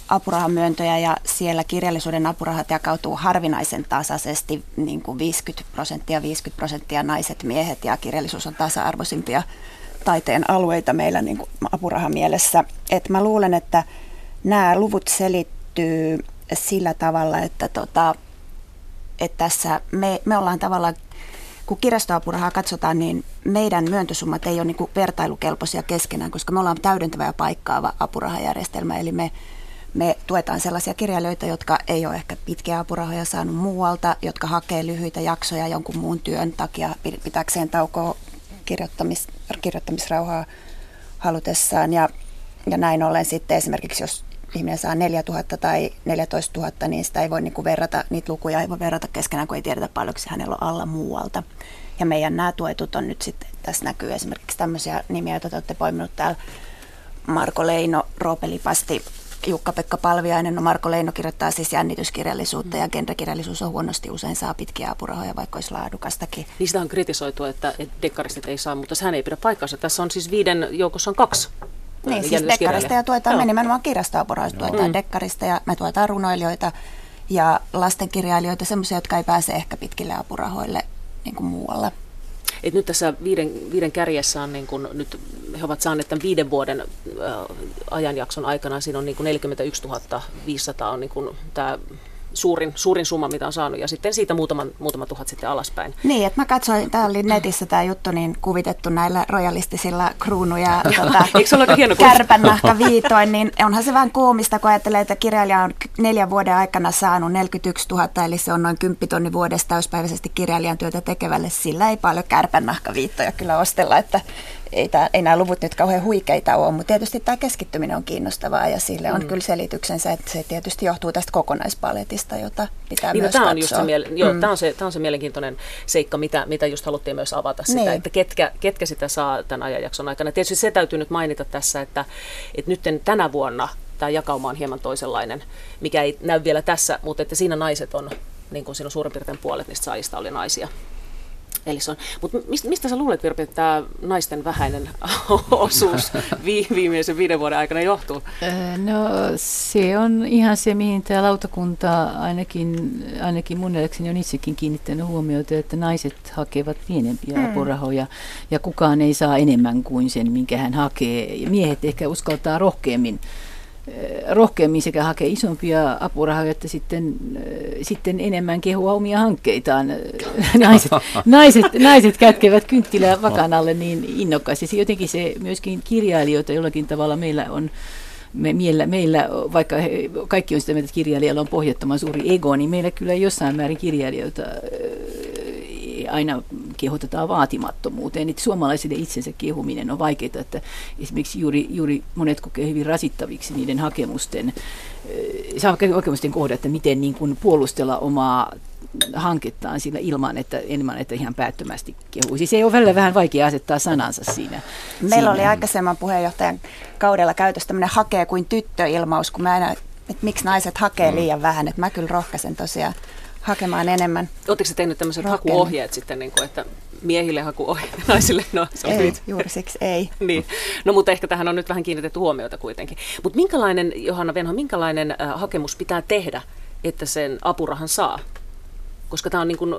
apurahamyöntöjä ja siellä kirjallisuuden apurahat jakautuu harvinaisen tasaisesti, niin kuin 50 prosenttia, 50 prosenttia naiset, miehet ja kirjallisuus on tasa-arvoisimpia taiteen alueita meillä niin kuin apurahan mielessä. Et mä luulen, että nämä luvut selittyy sillä tavalla, että tota, että tässä me, me ollaan tavallaan, kun kirjastoapurahaa katsotaan, niin meidän myöntösummat ei ole niin vertailukelpoisia keskenään, koska me ollaan täydentävä ja paikkaava apurahajärjestelmä, eli me me tuetaan sellaisia kirjailijoita, jotka ei ole ehkä pitkiä apurahoja saanut muualta, jotka hakee lyhyitä jaksoja jonkun muun työn takia pitäkseen taukoa kirjoittamis, kirjoittamisrauhaa halutessaan. Ja, ja näin ollen sitten esimerkiksi, jos ihminen saa 4000 tai 14 000, niin sitä ei voi niin kuin verrata, niitä lukuja ei voi verrata keskenään, kun ei tiedetä paljonko se hänellä on alla muualta. Ja meidän nämä tuetut on nyt sitten, tässä näkyy esimerkiksi tämmöisiä nimiä, joita te olette poiminut täällä. Marko Leino, Roope Lipasti, Jukka-Pekka Palviainen. No Marko Leino kirjoittaa siis jännityskirjallisuutta ja genrekirjallisuus on huonosti usein saa pitkiä apurahoja, vaikka olisi laadukastakin. Niistä on kritisoitu, että dekkaristit ei saa, mutta sehän ei pidä paikkansa. Tässä on siis viiden joukossa on kaksi niin, siis dekkarista ja tuetaan, Joo. me nimenomaan kirjastoapuraista tuetaan mm. dekkarista ja me tuetaan runoilijoita ja lastenkirjailijoita, semmoisia, jotka ei pääse ehkä pitkille apurahoille niin kuin muualla. Et nyt tässä viiden, viiden kärjessä on, niin kun, nyt he ovat saaneet tämän viiden vuoden äh, ajanjakson aikana, siinä on niin 41 500 on niin kun, tämä suurin, suurin summa, mitä on saanut, ja sitten siitä muutaman, muutama tuhat sitten alaspäin. Niin, että mä katsoin, tää oli netissä tämä juttu niin kuvitettu näillä royalistisilla kruunuja tota, aika hieno kärpännahka viitoin, niin onhan se vähän koomista, kun ajattelee, että kirjailija on neljän vuoden aikana saanut 41 000, eli se on noin 10 tonni vuodesta täyspäiväisesti kirjailijan työtä tekevälle, sillä ei paljon kärpännahka viittoja kyllä ostella, että ei, tää, ei nämä luvut nyt kauhean huikeita ole, mutta tietysti tämä keskittyminen on kiinnostavaa ja sille on mm. kyllä selityksensä, että se tietysti johtuu tästä kokonaispaletista, jota pitää niin, no, myös tämä on, just se, miele- joo, mm. tämä, on se, tämä on se mielenkiintoinen seikka, mitä, mitä just haluttiin myös avata sitä, niin. että ketkä, ketkä sitä saa tämän ajanjakson aikana. Tietysti se täytyy nyt mainita tässä, että, että nyt tänä vuonna tämä jakauma on hieman toisenlainen, mikä ei näy vielä tässä, mutta että siinä naiset on, niin kuin siinä on suurin piirtein puolet niistä saajista oli naisia. Eli se on, mutta mistä, mistä sä luulet, Virpi, että tämä naisten vähäinen osuus viimeisen viiden vuoden aikana johtuu? No se on ihan se, mihin tämä lautakunta ainakin, ainakin mun eläkseni on itsekin kiinnittänyt huomiota, että naiset hakevat pienempiä mm. apurahoja ja kukaan ei saa enemmän kuin sen, minkä hän hakee. Miehet ehkä uskaltaa rohkeammin rohkeammin sekä hakea isompia apurahoja että sitten, sitten enemmän kehua omia hankkeitaan. Naiset, naiset, naiset kätkevät kynttilää vakanalle niin innokkaasti. Jotenkin se myöskin kirjailijoita jollakin tavalla meillä on me, meillä, meillä, vaikka he, kaikki on sitä mieltä, että kirjailijalla on pohjattoman suuri ego, niin meillä kyllä jossain määrin kirjailijoita aina kehotetaan vaatimattomuuteen. Että suomalaisille itsensä kehuminen on vaikeaa, että esimerkiksi juuri, juuri monet kokee hyvin rasittaviksi niiden hakemusten, hakemusten kohdat, että miten niin kuin puolustella omaa hankettaan sillä ilman, että, ilman, että ihan päättömästi kehuu. Siis ei ole välillä vähän vaikea asettaa sanansa siinä. Meillä siinä. oli aikaisemman puheenjohtajan kaudella käytössä tämmöinen hakee kuin tyttöilmaus, kun mä aina, että miksi naiset hakee mm. liian vähän. Että mä kyllä rohkaisen tosiaan hakemaan enemmän. Oletteko se tehnyt tämmöiset hakuohjeet sitten, niin kuin, että miehille hakuohjeet, naisille no se Ei, nyt. juuri siksi ei. niin. No mutta ehkä tähän on nyt vähän kiinnitetty huomiota kuitenkin. Mutta minkälainen, Johanna Venho, minkälainen äh, hakemus pitää tehdä, että sen apurahan saa? Koska tämä on niin kuin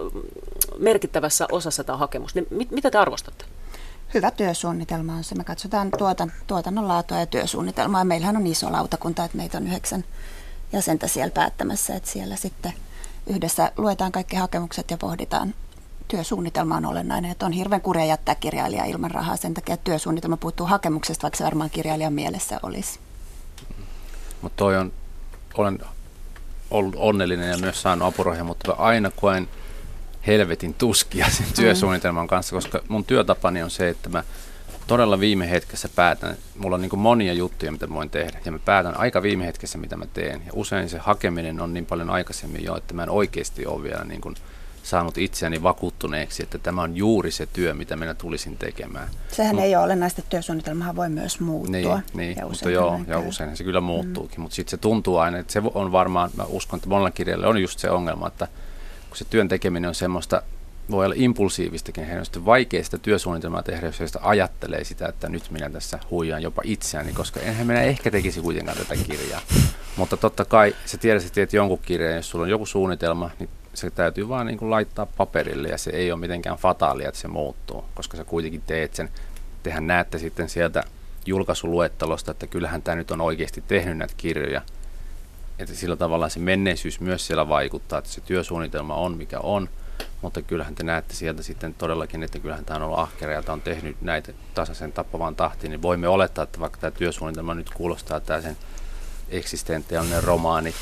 merkittävässä osassa tämä hakemus. Niin mit, mitä te arvostatte? Hyvä työsuunnitelma on se. Me katsotaan tuotan, tuotannon laatua ja työsuunnitelmaa. Meillähän on iso lautakunta, että meitä on yhdeksän jäsentä siellä päättämässä, että siellä sitten – yhdessä luetaan kaikki hakemukset ja pohditaan. Työsuunnitelma on olennainen, että on hirveän kurja jättää kirjailija ilman rahaa sen takia, että työsuunnitelma puuttuu hakemuksesta, vaikka se varmaan kirjailijan mielessä olisi. Mutta toi on, olen ollut onnellinen ja myös saanut apurahoja, mutta aina koen helvetin tuskia sen mm. työsuunnitelman kanssa, koska mun työtapani on se, että mä todella viime hetkessä päätän. Mulla on niin monia juttuja, mitä voin tehdä. Ja mä päätän aika viime hetkessä, mitä mä teen. Ja usein se hakeminen on niin paljon aikaisemmin jo, että mä en oikeasti ole vielä niin kuin saanut itseäni vakuuttuneeksi, että tämä on juuri se työ, mitä minä tulisin tekemään. Sehän Mut, ei ole olennaista, työsuunnitelmahan voi myös muuttua. Niin, niin ja mutta joo, ja usein se kyllä muuttuukin. Mm. Mutta sitten se tuntuu aina, että se on varmaan, mä uskon, että monella kirjalla on just se ongelma, että kun se työn tekeminen on semmoista voi olla impulsiivistakin, heidän on sitä työsuunnitelmaa tehdä, jos sitä ajattelee sitä, että nyt minä tässä huijaan jopa itseäni, koska enhän minä ehkä tekisi kuitenkaan tätä kirjaa. Mutta totta kai sä tiedät, että teet jonkun kirjan, jos sulla on joku suunnitelma, niin se täytyy vaan niin kuin laittaa paperille ja se ei ole mitenkään fataalia, että se muuttuu, koska sä kuitenkin teet sen. Tehän näette sitten sieltä julkaisuluettelosta, että kyllähän tämä nyt on oikeasti tehnyt näitä kirjoja. Että sillä tavalla se menneisyys myös siellä vaikuttaa, että se työsuunnitelma on mikä on – mutta kyllähän te näette sieltä sitten todellakin, että kyllähän tämä on ollut ahkera ja tämä on tehnyt näitä tasaisen tappavan tahtiin, niin voimme olettaa, että vaikka tämä työsuunnitelma nyt kuulostaa tämä sen eksistentiaalinen romaani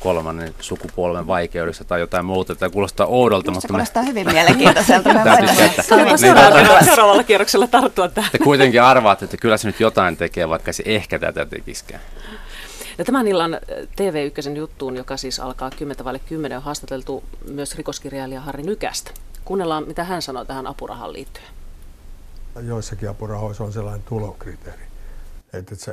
kolmannen sukupolven vaikeudessa tai jotain muuta. Tämä kuulostaa oudolta. Mutta kuulostaa me... hyvin mielenkiintoiselta. niin, seuraavalla, seuraavalla kierroksella tarttua tähän. Te kuitenkin arvaatte, että kyllä se nyt jotain tekee, vaikka se ehkä tätä tekisikään. Ja tämän illan äh, TV1 juttuun, joka siis alkaa 10 vaille 10, on haastateltu myös rikoskirjailija Harri Nykästä. Kuunnellaan, mitä hän sanoi tähän apurahaan liittyen. Joissakin apurahoissa on sellainen tulokriteeri, että se,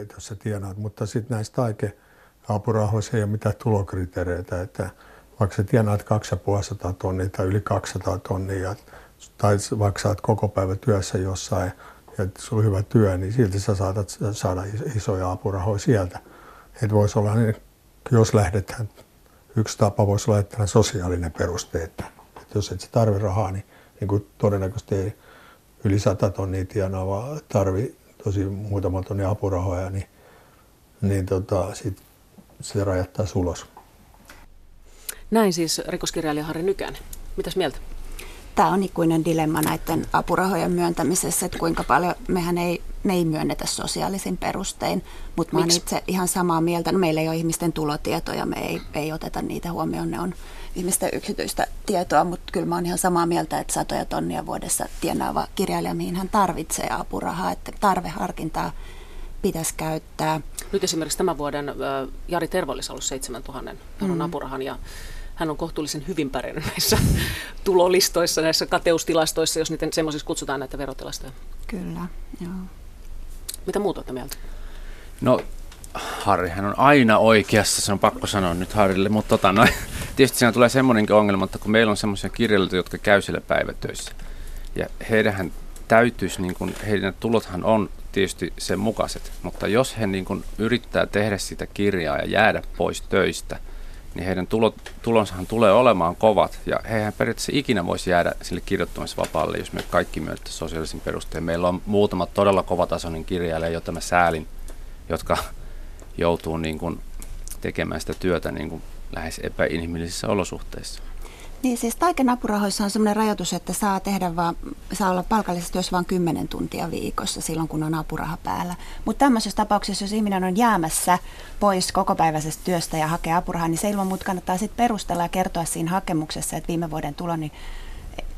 että jos sä tienaat, mutta sitten näissä taike-apurahoissa ei ole mitään tulokriteereitä, että vaikka sä tienaat 250 tonnia tai yli 200 tonnia, tai vaikka sä oot koko päivä työssä jossain ja sulla on hyvä työ, niin silti sä saatat saada isoja apurahoja sieltä. Että voisi olla, niin, jos lähdetään, yksi tapa voisi olla, että sosiaalinen peruste, että, että jos et sä tarvi rahaa, niin, niin kuin todennäköisesti ei yli 100 tonnia tienaava tarvi tosi muutama tonni apurahoja, niin, niin tota, sit se rajattaa ulos. Näin siis rikoskirjailija Harri Nykänen. Mitäs mieltä? Tämä on ikuinen dilemma näiden apurahojen myöntämisessä, että kuinka paljon mehän ei, me ei myönnetä sosiaalisin perustein, mutta mä itse ihan samaa mieltä. No, meillä ei ole ihmisten tulotietoja, me ei, ei oteta niitä huomioon, ne on ihmisten yksityistä tietoa, mutta kyllä mä olen ihan samaa mieltä, että satoja tonnia vuodessa tienaava kirjailija, mihin hän tarvitsee apurahaa, että tarveharkintaa pitäisi käyttää. Nyt esimerkiksi tämän vuoden Jari Tervollis on ollut 7000 euron mm. apurahan ja hän on kohtuullisen hyvin pärjännyt näissä tulolistoissa, näissä kateustilastoissa, jos niitä semmoisiksi kutsutaan näitä verotilastoja. Kyllä, joo. Mitä muuta olette mieltä? No, Harri, hän on aina oikeassa, se on pakko sanoa nyt Harrille, mutta tota, no, tietysti siinä tulee semmoinenkin ongelma, että kun meillä on semmoisia kirjailijoita, jotka käy siellä päivätöissä, ja heidän täytyisi, niin kun, heidän tulothan on tietysti sen mukaiset, mutta jos he niin kun, yrittää tehdä sitä kirjaa ja jäädä pois töistä, niin heidän tulot, tulonsahan tulee olemaan kovat. Ja heihän periaatteessa ikinä voisi jäädä sille kirjoittamisvapaalle, jos me kaikki myöntäisiin sosiaalisen perusteen. Meillä on muutama todella kovatasoinen kirjailija, jota mä säälin, jotka joutuu niin kuin tekemään sitä työtä niin kuin lähes epäinhimillisissä olosuhteissa. Niin siis taiken apurahoissa on sellainen rajoitus, että saa tehdä vaan, saa olla palkallisessa työssä vain 10 tuntia viikossa silloin, kun on apuraha päällä. Mutta tämmöisessä tapauksessa, jos ihminen on jäämässä pois kokopäiväisestä työstä ja hakee apurahaa, niin se ilman muuta kannattaa sitten perustella ja kertoa siinä hakemuksessa, että viime vuoden tuloni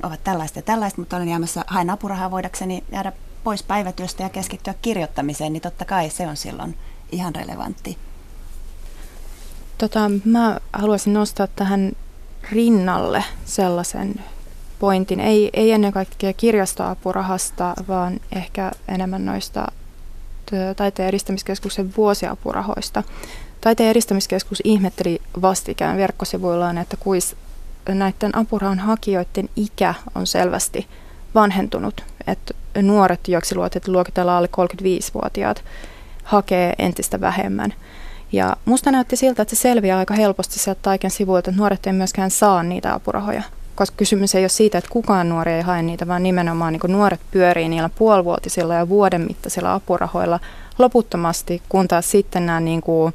ovat tällaista ja tällaista, mutta olen jäämässä, haen apurahaa voidakseni jäädä pois päivätyöstä ja keskittyä kirjoittamiseen, niin totta kai se on silloin ihan relevantti. Tota, mä haluaisin nostaa tähän rinnalle sellaisen pointin, ei, ei ennen kaikkea kirjastoapurahasta, vaan ehkä enemmän noista taiteen edistämiskeskuksen vuosiapurahoista. Taiteen edistämiskeskus ihmetteli vastikään verkkosivuillaan, että kuis näiden apurahan hakijoiden ikä on selvästi vanhentunut, että nuoret, joiksi luokitellaan alle 35-vuotiaat, hakee entistä vähemmän – ja musta näytti siltä, että se selviää aika helposti sieltä Taiken sivuilta, että nuoret ei myöskään saa niitä apurahoja. Koska kysymys ei ole siitä, että kukaan nuori ei hae niitä, vaan nimenomaan niin nuoret pyörii niillä puolivuotisilla ja vuoden mittaisilla apurahoilla loputtomasti, kun taas sitten nämä niin kuin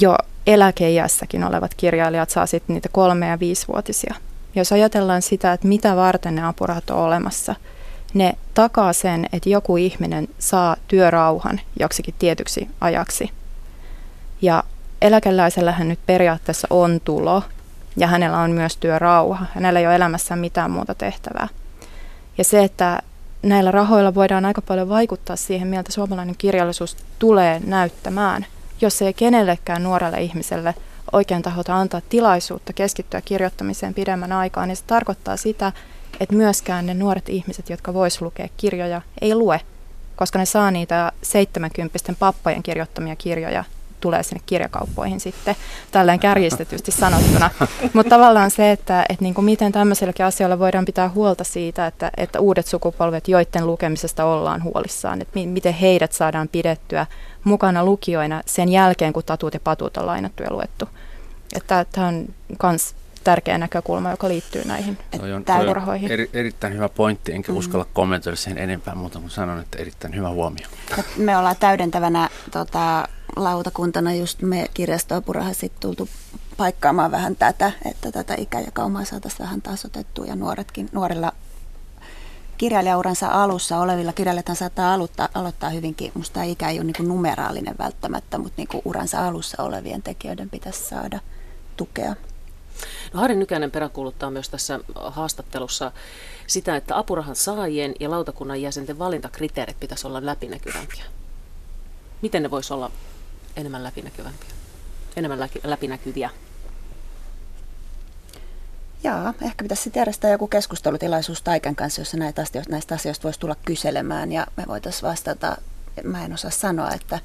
jo eläkeiässäkin olevat kirjailijat saa sitten niitä kolme- ja viisivuotisia. Jos ajatellaan sitä, että mitä varten ne apurahat on olemassa, ne takaa sen, että joku ihminen saa työrauhan joksikin tietyksi ajaksi – ja eläkeläisellähän nyt periaatteessa on tulo ja hänellä on myös työrauha. Hänellä ei ole elämässään mitään muuta tehtävää. Ja se, että näillä rahoilla voidaan aika paljon vaikuttaa siihen, miltä suomalainen kirjallisuus tulee näyttämään, jos ei kenellekään nuorelle ihmiselle oikein tahota antaa tilaisuutta keskittyä kirjoittamiseen pidemmän aikaa, niin se tarkoittaa sitä, että myöskään ne nuoret ihmiset, jotka vois lukea kirjoja, ei lue, koska ne saa niitä 70 pappojen kirjoittamia kirjoja tulee sinne kirjakauppoihin sitten, tällään kärjistetysti sanottuna. Mutta tavallaan se, että, että niin kuin miten tämmöisilläkin asioilla voidaan pitää huolta siitä, että, että uudet sukupolvet, joiden lukemisesta ollaan huolissaan, että mi- miten heidät saadaan pidettyä mukana lukijoina sen jälkeen, kun tatut ja patut on lainattu ja luettu. Että tämä on myös tärkeä näkökulma, joka liittyy näihin toi on, toi on eri, erittäin hyvä pointti, enkä mm. uskalla kommentoida sen enempää muuta kuin sanon, että erittäin hyvä huomio. Me ollaan täydentävänä tota, lautakuntana just me kirjastoapuraha sitten tultu paikkaamaan vähän tätä, että tätä ikäjakaumaa saataisiin vähän tasotettua ja nuoretkin, nuorilla kirjailijauransa alussa olevilla kirjailijat saattaa aloittaa, aloittaa hyvinkin, musta tämä ikä ei ole niin numeraalinen välttämättä, mutta niin uransa alussa olevien tekijöiden pitäisi saada tukea. No, Harri Nykänen peräkuuluttaa myös tässä haastattelussa sitä, että apurahan saajien ja lautakunnan jäsenten valintakriteerit pitäisi olla läpinäkyvämpiä. Miten ne voisi olla enemmän läpinäkyvämpiä, enemmän läpinäkyviä? Joo, ehkä pitäisi järjestää joku keskustelutilaisuus Taikan kanssa, jossa näitä asioista, näistä asioista voisi tulla kyselemään ja me voitaisiin vastata. Mä en osaa sanoa, että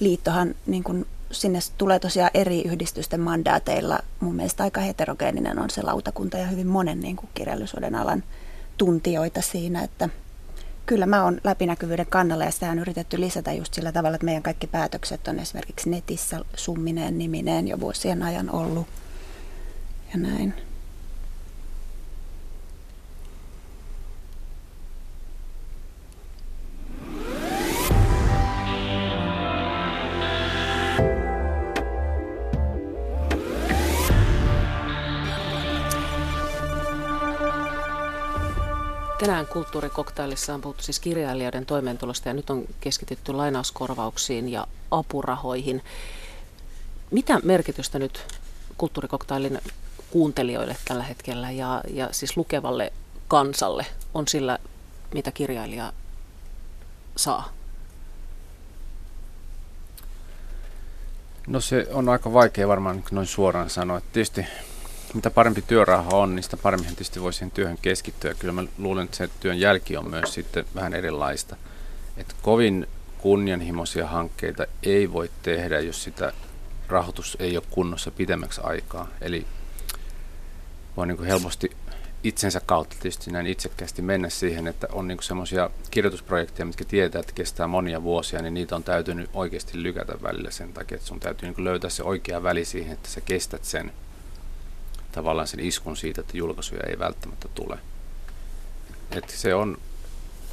liittohan niin kuin sinne tulee tosiaan eri yhdistysten mandaateilla. Mun mielestä aika heterogeeninen on se lautakunta ja hyvin monen niin kuin kirjallisuuden alan tuntijoita siinä, että kyllä mä oon läpinäkyvyyden kannalla ja sitä on yritetty lisätä just sillä tavalla, että meidän kaikki päätökset on esimerkiksi netissä summineen nimineen jo vuosien ajan ollut ja näin. Tänään kulttuurikoktailissa on puhuttu siis kirjailijoiden toimeentulosta ja nyt on keskitytty lainauskorvauksiin ja apurahoihin. Mitä merkitystä nyt kulttuurikoktailin kuuntelijoille tällä hetkellä ja, ja siis lukevalle kansalle on sillä, mitä kirjailija saa? No se on aika vaikea varmaan noin suoraan sanoa. Tietysti mitä parempi työrauha on, niin sitä paremmin tietysti voi siihen työhön keskittyä. Kyllä mä luulen, että se työn jälki on myös sitten vähän erilaista. Että kovin kunnianhimoisia hankkeita ei voi tehdä, jos sitä rahoitus ei ole kunnossa pidemmäksi aikaa. Eli voi niin kuin helposti itsensä kautta tietysti näin itsekkäästi mennä siihen, että on niin semmoisia kirjoitusprojekteja, mitkä tietää, että kestää monia vuosia, niin niitä on täytynyt oikeasti lykätä välillä sen takia, että sun täytyy niin löytää se oikea väli siihen, että sä kestät sen tavallaan sen iskun siitä, että julkaisuja ei välttämättä tule. Et se on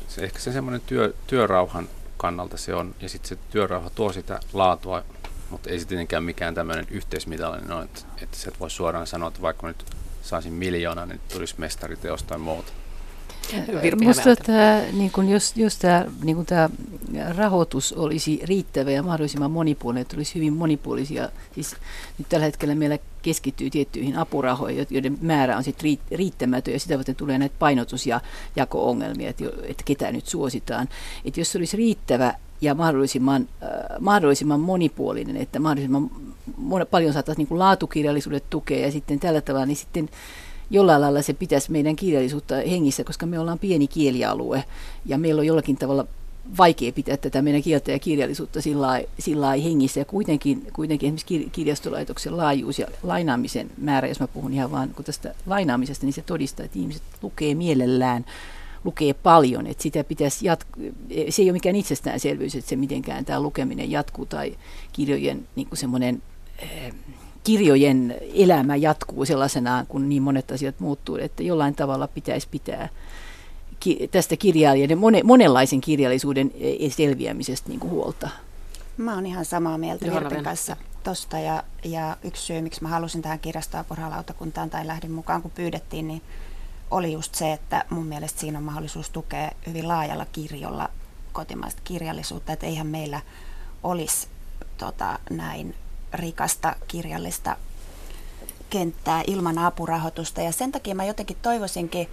se, ehkä se semmoinen työ, työrauhan kannalta se on, ja sitten se työrauha tuo sitä laatua mutta ei se tietenkään mikään tämmöinen yhteismitallinen ole, että, että sä et voi suoraan sanoa, että vaikka nyt saisin miljoona, niin tulisi mestariteosta tai muuta. Minusta tämä, niin kun jos, jos tämä, niin kun tämä rahoitus olisi riittävä ja mahdollisimman monipuolinen, että olisi hyvin monipuolisia, siis nyt tällä hetkellä meillä keskittyy tiettyihin apurahoihin, joiden määrä on sitten riittämätön ja sitä varten tulee näitä painotus- ja jako-ongelmia, että, että ketä nyt suositaan. Että jos se olisi riittävä ja mahdollisimman, äh, mahdollisimman monipuolinen, että mahdollisimman paljon saataisiin niin laatukirjallisuudet tukea ja sitten tällä tavalla, niin sitten jollain lailla se pitäisi meidän kirjallisuutta hengissä, koska me ollaan pieni kielialue ja meillä on jollakin tavalla vaikea pitää tätä meidän kieltä ja kirjallisuutta sillä hengissä. Ja kuitenkin, kuitenkin esimerkiksi kirjastolaitoksen laajuus ja lainaamisen määrä, jos mä puhun ihan vaan kun tästä lainaamisesta, niin se todistaa, että ihmiset lukee mielellään, lukee paljon. Että sitä pitäisi jatk- se ei ole mikään itsestäänselvyys, että se mitenkään tämä lukeminen jatkuu tai kirjojen niin semmoinen eh, kirjojen elämä jatkuu sellaisenaan, kun niin monet asiat muuttuu, että jollain tavalla pitäisi pitää tästä kirjailijoiden, monenlaisen kirjallisuuden e, selviämisestä niin kuin huolta. Mä oon ihan samaa mieltä Virpen kanssa tosta ja, ja yksi syy, miksi mä halusin tähän kirjastoapurahalautakuntaan tai lähdin mukaan, kun pyydettiin, niin oli just se, että mun mielestä siinä on mahdollisuus tukea hyvin laajalla kirjolla kotimaista kirjallisuutta, että eihän meillä olisi tota, näin rikasta kirjallista kenttää ilman apurahoitusta. Ja sen takia mä jotenkin toivoisinkin,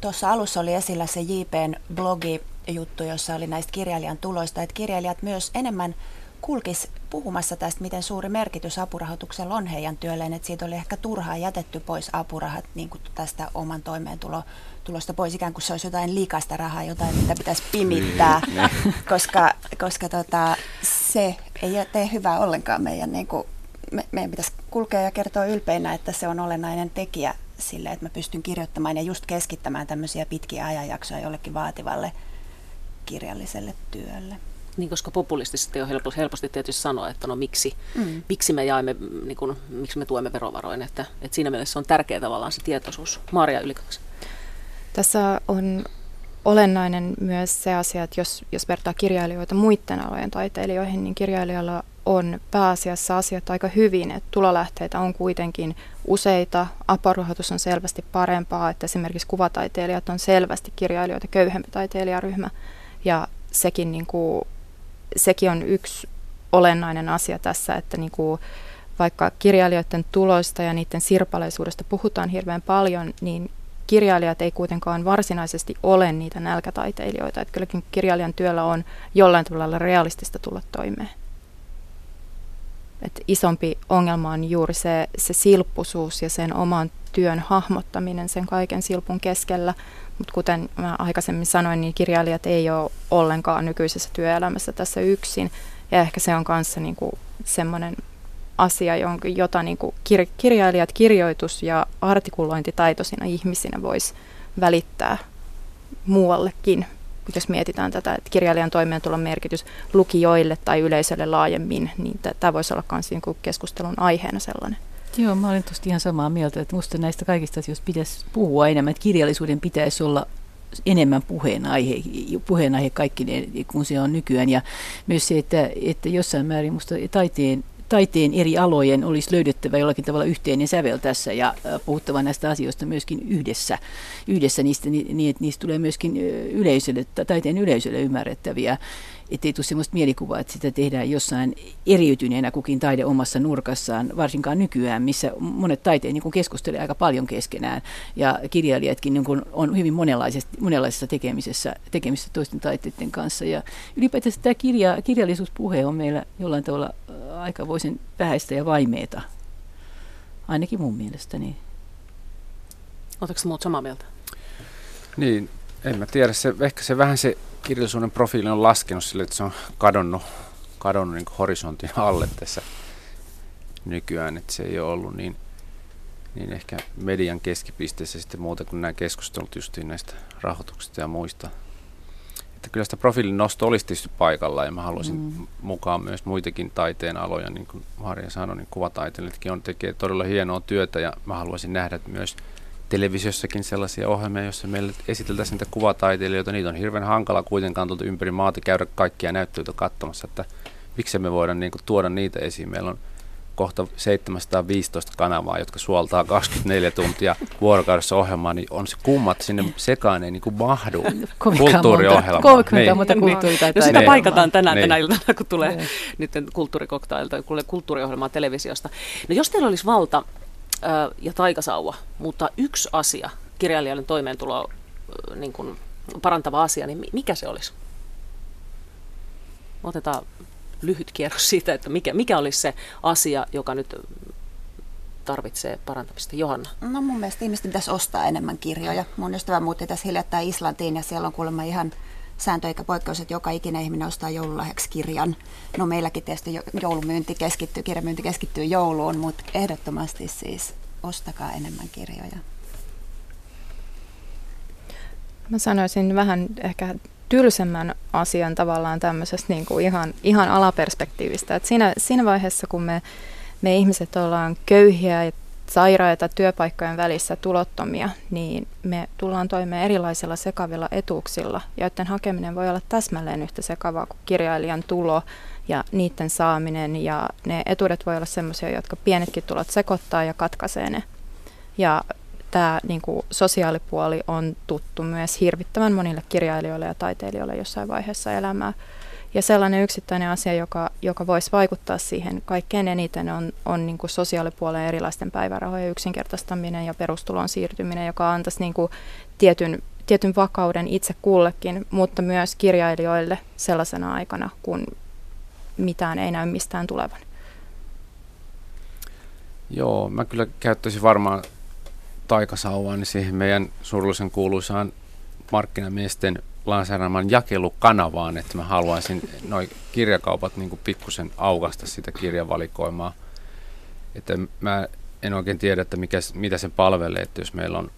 tuossa alussa oli esillä se JPn blogi juttu, jossa oli näistä kirjailijan tuloista, että kirjailijat myös enemmän kulkis puhumassa tästä, miten suuri merkitys apurahoituksella on heidän työlleen, että siitä oli ehkä turhaa jätetty pois apurahat niin kuin tästä oman toimeentulosta pois, ikään kuin se olisi jotain liikasta rahaa, jotain, mitä pitäisi pimittää, niin, niin. koska, koska tota, se ei tee hyvää ollenkaan meidän, niin kuin, me, meidän pitäisi kulkea ja kertoa ylpeinä, että se on olennainen tekijä sille, että mä pystyn kirjoittamaan ja just keskittämään tämmöisiä pitkiä ajanjaksoja jollekin vaativalle kirjalliselle työlle. Niin, koska populistisesti on helposti, helposti tietysti sanoa, että no miksi, mm. miksi me jaamme, niin kun, miksi me tuemme verovaroin, että, että siinä mielessä on tärkeä tavallaan se tietoisuus. Maria Ylikaksi. Tässä on olennainen myös se asia, että jos, jos vertaa kirjailijoita muiden alojen taiteilijoihin, niin kirjailijalla on pääasiassa asiat aika hyvin, että tulolähteitä on kuitenkin useita, apurahoitus on selvästi parempaa, että esimerkiksi kuvataiteilijat on selvästi kirjailijoita köyhempi taiteilijaryhmä, ja sekin, niin kuin, sekin on yksi olennainen asia tässä, että niin kuin, vaikka kirjailijoiden tuloista ja niiden sirpaleisuudesta puhutaan hirveän paljon, niin kirjailijat ei kuitenkaan varsinaisesti ole niitä nälkätaiteilijoita. Että kylläkin kirjailijan työllä on jollain tavalla realistista tulla toimeen. Et isompi ongelma on juuri se, se silppusuus ja sen oman työn hahmottaminen sen kaiken silpun keskellä. Mutta kuten mä aikaisemmin sanoin, niin kirjailijat ei ole ollenkaan nykyisessä työelämässä tässä yksin. Ja ehkä se on kanssa niinku semmoinen asia, jota niin kuin kir- kirjailijat kirjoitus- ja artikulointitaitoisina ihmisinä voisi välittää muuallekin. Jos mietitään tätä, että kirjailijan toimeentulon merkitys lukijoille tai yleisölle laajemmin, niin tämä voisi olla myös niin keskustelun aiheena sellainen. Joo, mä olen tuosta ihan samaa mieltä, että minusta näistä kaikista asioista pitäisi puhua enemmän, että kirjallisuuden pitäisi olla enemmän puheenaihe, puheenaihe kaikki kun se on nykyään. Ja myös se, että, että jossain määrin minusta taiteen taiteen eri alojen olisi löydettävä jollakin tavalla yhteinen sävel tässä ja puhuttava näistä asioista myöskin yhdessä, yhdessä niistä, niin, että niistä tulee myöskin yleisölle, taiteen yleisölle ymmärrettäviä ettei tule sellaista mielikuvaa, että sitä tehdään jossain eriytyneenä kukin taide omassa nurkassaan, varsinkaan nykyään, missä monet taiteet niin keskustelee aika paljon keskenään ja kirjailijatkin niin kuin on hyvin monenlaisessa, monenlaisessa tekemisessä, tekemisessä toisten taiteiden kanssa. Ja ylipäätään tämä kirja, kirjallisuuspuhe on meillä jollain tavalla aika voisin vähäistä ja vaimeeta, ainakin mun mielestäni. Oletko muut samaa mieltä? Niin, en mä tiedä. Se, ehkä se vähän se kirjallisuuden profiili on laskenut sille, että se on kadonnut, kadonnut niin horisontin alle tässä nykyään, että se ei ole ollut niin, niin ehkä median keskipisteessä sitten muuta kuin nämä keskustelut justiin näistä rahoituksista ja muista. Että kyllä sitä profiilin nosto olisi tietysti paikalla ja mä haluaisin mm. mukaan myös muitakin taiteen aloja, niin kuin Marja sanoi, niin kuvataiteilijatkin on, tekee todella hienoa työtä ja mä haluaisin nähdä myös televisiossakin sellaisia ohjelmia, joissa meille esiteltäisiin niitä kuvataiteilijoita. Niitä on hirveän hankala kuitenkaan tuolta ympäri maata käydä kaikkia näyttöitä katsomassa, että miksi me voidaan niin kuin, tuoda niitä esiin. Meillä on kohta 715 kanavaa, jotka suoltaa 24 tuntia vuorokaudessa ohjelmaa, niin on se kummat sinne sekaan ei niin kuin mahdu kulttuuriohjelma. 30 niin. muuta kulttuuri- tai no sitä niin. paikataan tänään niin. tänä iltana, kun tulee niin. nyt kulttuurikoktailta, kun kulttuuriohjelmaa televisiosta. No jos teillä olisi valta ja taikasauva, mutta yksi asia kirjailijan toimeentulo niin kuin parantava asia, niin mikä se olisi? Otetaan lyhyt kierros siitä, että mikä, mikä olisi se asia, joka nyt tarvitsee parantamista. Johanna? No mun mielestä ihmisten pitäisi ostaa enemmän kirjoja. Mun ystävä muutti tässä hiljattain Islantiin ja siellä on kuulemma ihan sääntö eikä poikkeus, että joka ikinen ihminen ostaa joululahjaksi kirjan. No meilläkin tietysti joulumyynti keskittyy, kirjamyynti keskittyy jouluun, mutta ehdottomasti siis ostakaa enemmän kirjoja. Mä sanoisin vähän ehkä tylsemmän asian tavallaan tämmöisestä niin kuin ihan, ihan alaperspektiivistä. Et siinä, siinä vaiheessa, kun me, me ihmiset ollaan köyhiä ja sairaita työpaikkojen välissä tulottomia, niin me tullaan toimeen erilaisilla sekavilla etuuksilla, joiden hakeminen voi olla täsmälleen yhtä sekavaa kuin kirjailijan tulo ja niiden saaminen. Ja ne etuudet voi olla sellaisia, jotka pienetkin tulot sekoittaa ja katkaisee ne. Ja tämä niin kuin sosiaalipuoli on tuttu myös hirvittävän monille kirjailijoille ja taiteilijoille jossain vaiheessa elämää. Ja sellainen yksittäinen asia, joka, joka voisi vaikuttaa siihen kaikkein eniten, on, on niin kuin sosiaalipuolen erilaisten päivärahojen yksinkertaistaminen ja perustulon siirtyminen, joka antaisi niin kuin tietyn, tietyn vakauden itse kullekin, mutta myös kirjailijoille sellaisena aikana, kun mitään ei näy mistään tulevan. Joo, mä kyllä käyttäisin varmaan taikasauvaan niin siihen meidän surullisen kuuluisaan markkinamiesten lanseeraamaan jakelukanavaan, että mä haluaisin noin kirjakaupat niin pikkusen aukasta sitä kirjavalikoimaa. Että mä en oikein tiedä, että mikä, mitä se palvelee, että jos meillä on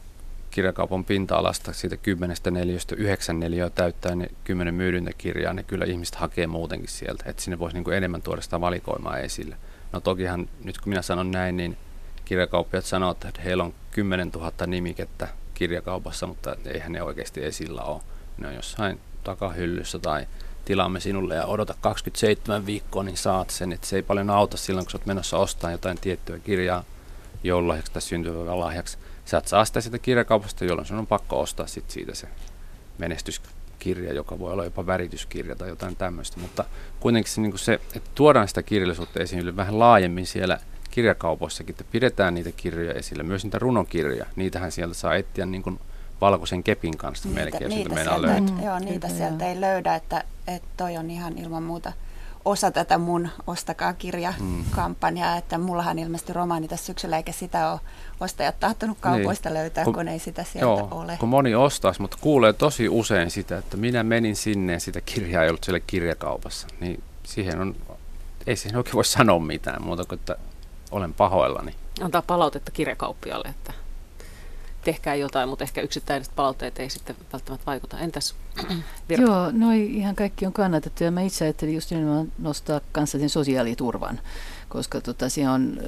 kirjakaupan pinta-alasta siitä 10 neliöstä 9 neliöä täyttää ne 10 myydyntä kirjaa, niin kyllä ihmiset hakee muutenkin sieltä, että sinne voisi niin enemmän tuoda sitä valikoimaa esille. No tokihan nyt kun minä sanon näin, niin kirjakauppiat sanovat, että heillä on 10 000 nimikettä kirjakaupassa, mutta eihän ne oikeasti esillä ole. Ne on jossain takahyllyssä tai tilaamme sinulle ja odota 27 viikkoa, niin saat sen. Että se ei paljon auta silloin, kun olet menossa ostamaan jotain tiettyä kirjaa joululahjaksi tai syntyvän lahjaksi. Sä et saa sitä siitä kirjakaupasta, jolloin sinun on pakko ostaa sit siitä se menestyskirja, joka voi olla jopa värityskirja tai jotain tämmöistä. Mutta kuitenkin se, niin se että tuodaan sitä kirjallisuutta esiin vähän laajemmin siellä – kirjakaupoissakin, että pidetään niitä kirjoja esillä, myös niitä runokirjoja. Niitähän sieltä saa etsiä niin kuin valkoisen kepin kanssa niitä, melkein, niitä sieltä, löytää. Mm, joo, niitä kyllä. sieltä ei löydä, että, että toi on ihan ilman muuta osa tätä mun Ostakaa kirja-kampanjaa, mm. että mullahan ilmestyi romaani tässä syksyllä, eikä sitä ole ostajat tahtonut kaupoista niin. löytää, kun, kun ei sitä sieltä joo, ole. kun moni ostaisi, mutta kuulee tosi usein sitä, että minä menin sinne ja sitä kirjaa ei ollut siellä kirjakaupassa, niin siihen on, ei siihen oikein voi sanoa mitään muuta kuin, että olen pahoillani. Antaa palautetta kirjakauppialle, että tehkää jotain, mutta ehkä yksittäiset palautteet ei sitten välttämättä vaikuta. Entäs Virka? Joo, no ihan kaikki on kannatettu ja mä itse ajattelin just nimenomaan nostaa kanssa sen sosiaaliturvan, koska tota, se on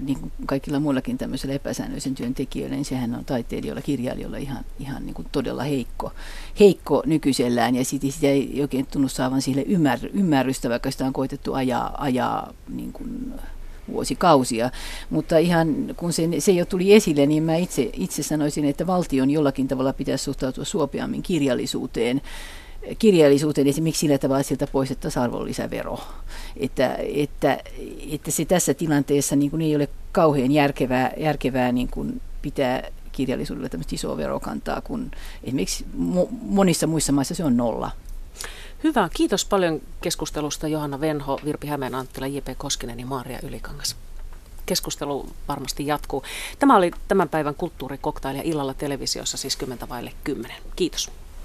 niin kuin kaikilla muillakin tämmöisillä epäsäännöisen työntekijöillä, niin sehän on taiteilijoilla, kirjailijoilla ihan, ihan niin kuin todella heikko, heikko nykyisellään ja sit, sitä ei oikein tunnu saavan sille ymmär, ymmärrystä, vaikka sitä on koitettu ajaa, ajaa niin kuin vuosikausia. Mutta ihan kun se, se jo tuli esille, niin mä itse, itse sanoisin, että valtion jollakin tavalla pitäisi suhtautua suopeammin kirjallisuuteen kirjallisuuteen esimerkiksi sillä tavalla, että sieltä poistettaisiin arvonlisävero. Että, että, että se tässä tilanteessa niin kuin ei ole kauhean järkevää, järkevää niin kuin pitää kirjallisuudelle tämmöistä isoa verokantaa, kun esimerkiksi monissa muissa maissa se on nolla. Hyvä, kiitos paljon keskustelusta Johanna Venho, Virpi Hämeen Anttila, J.P. Koskinen ja Maria Ylikangas. Keskustelu varmasti jatkuu. Tämä oli tämän päivän kulttuurikoktailija illalla televisiossa, siis 10 vaille 10. Kiitos.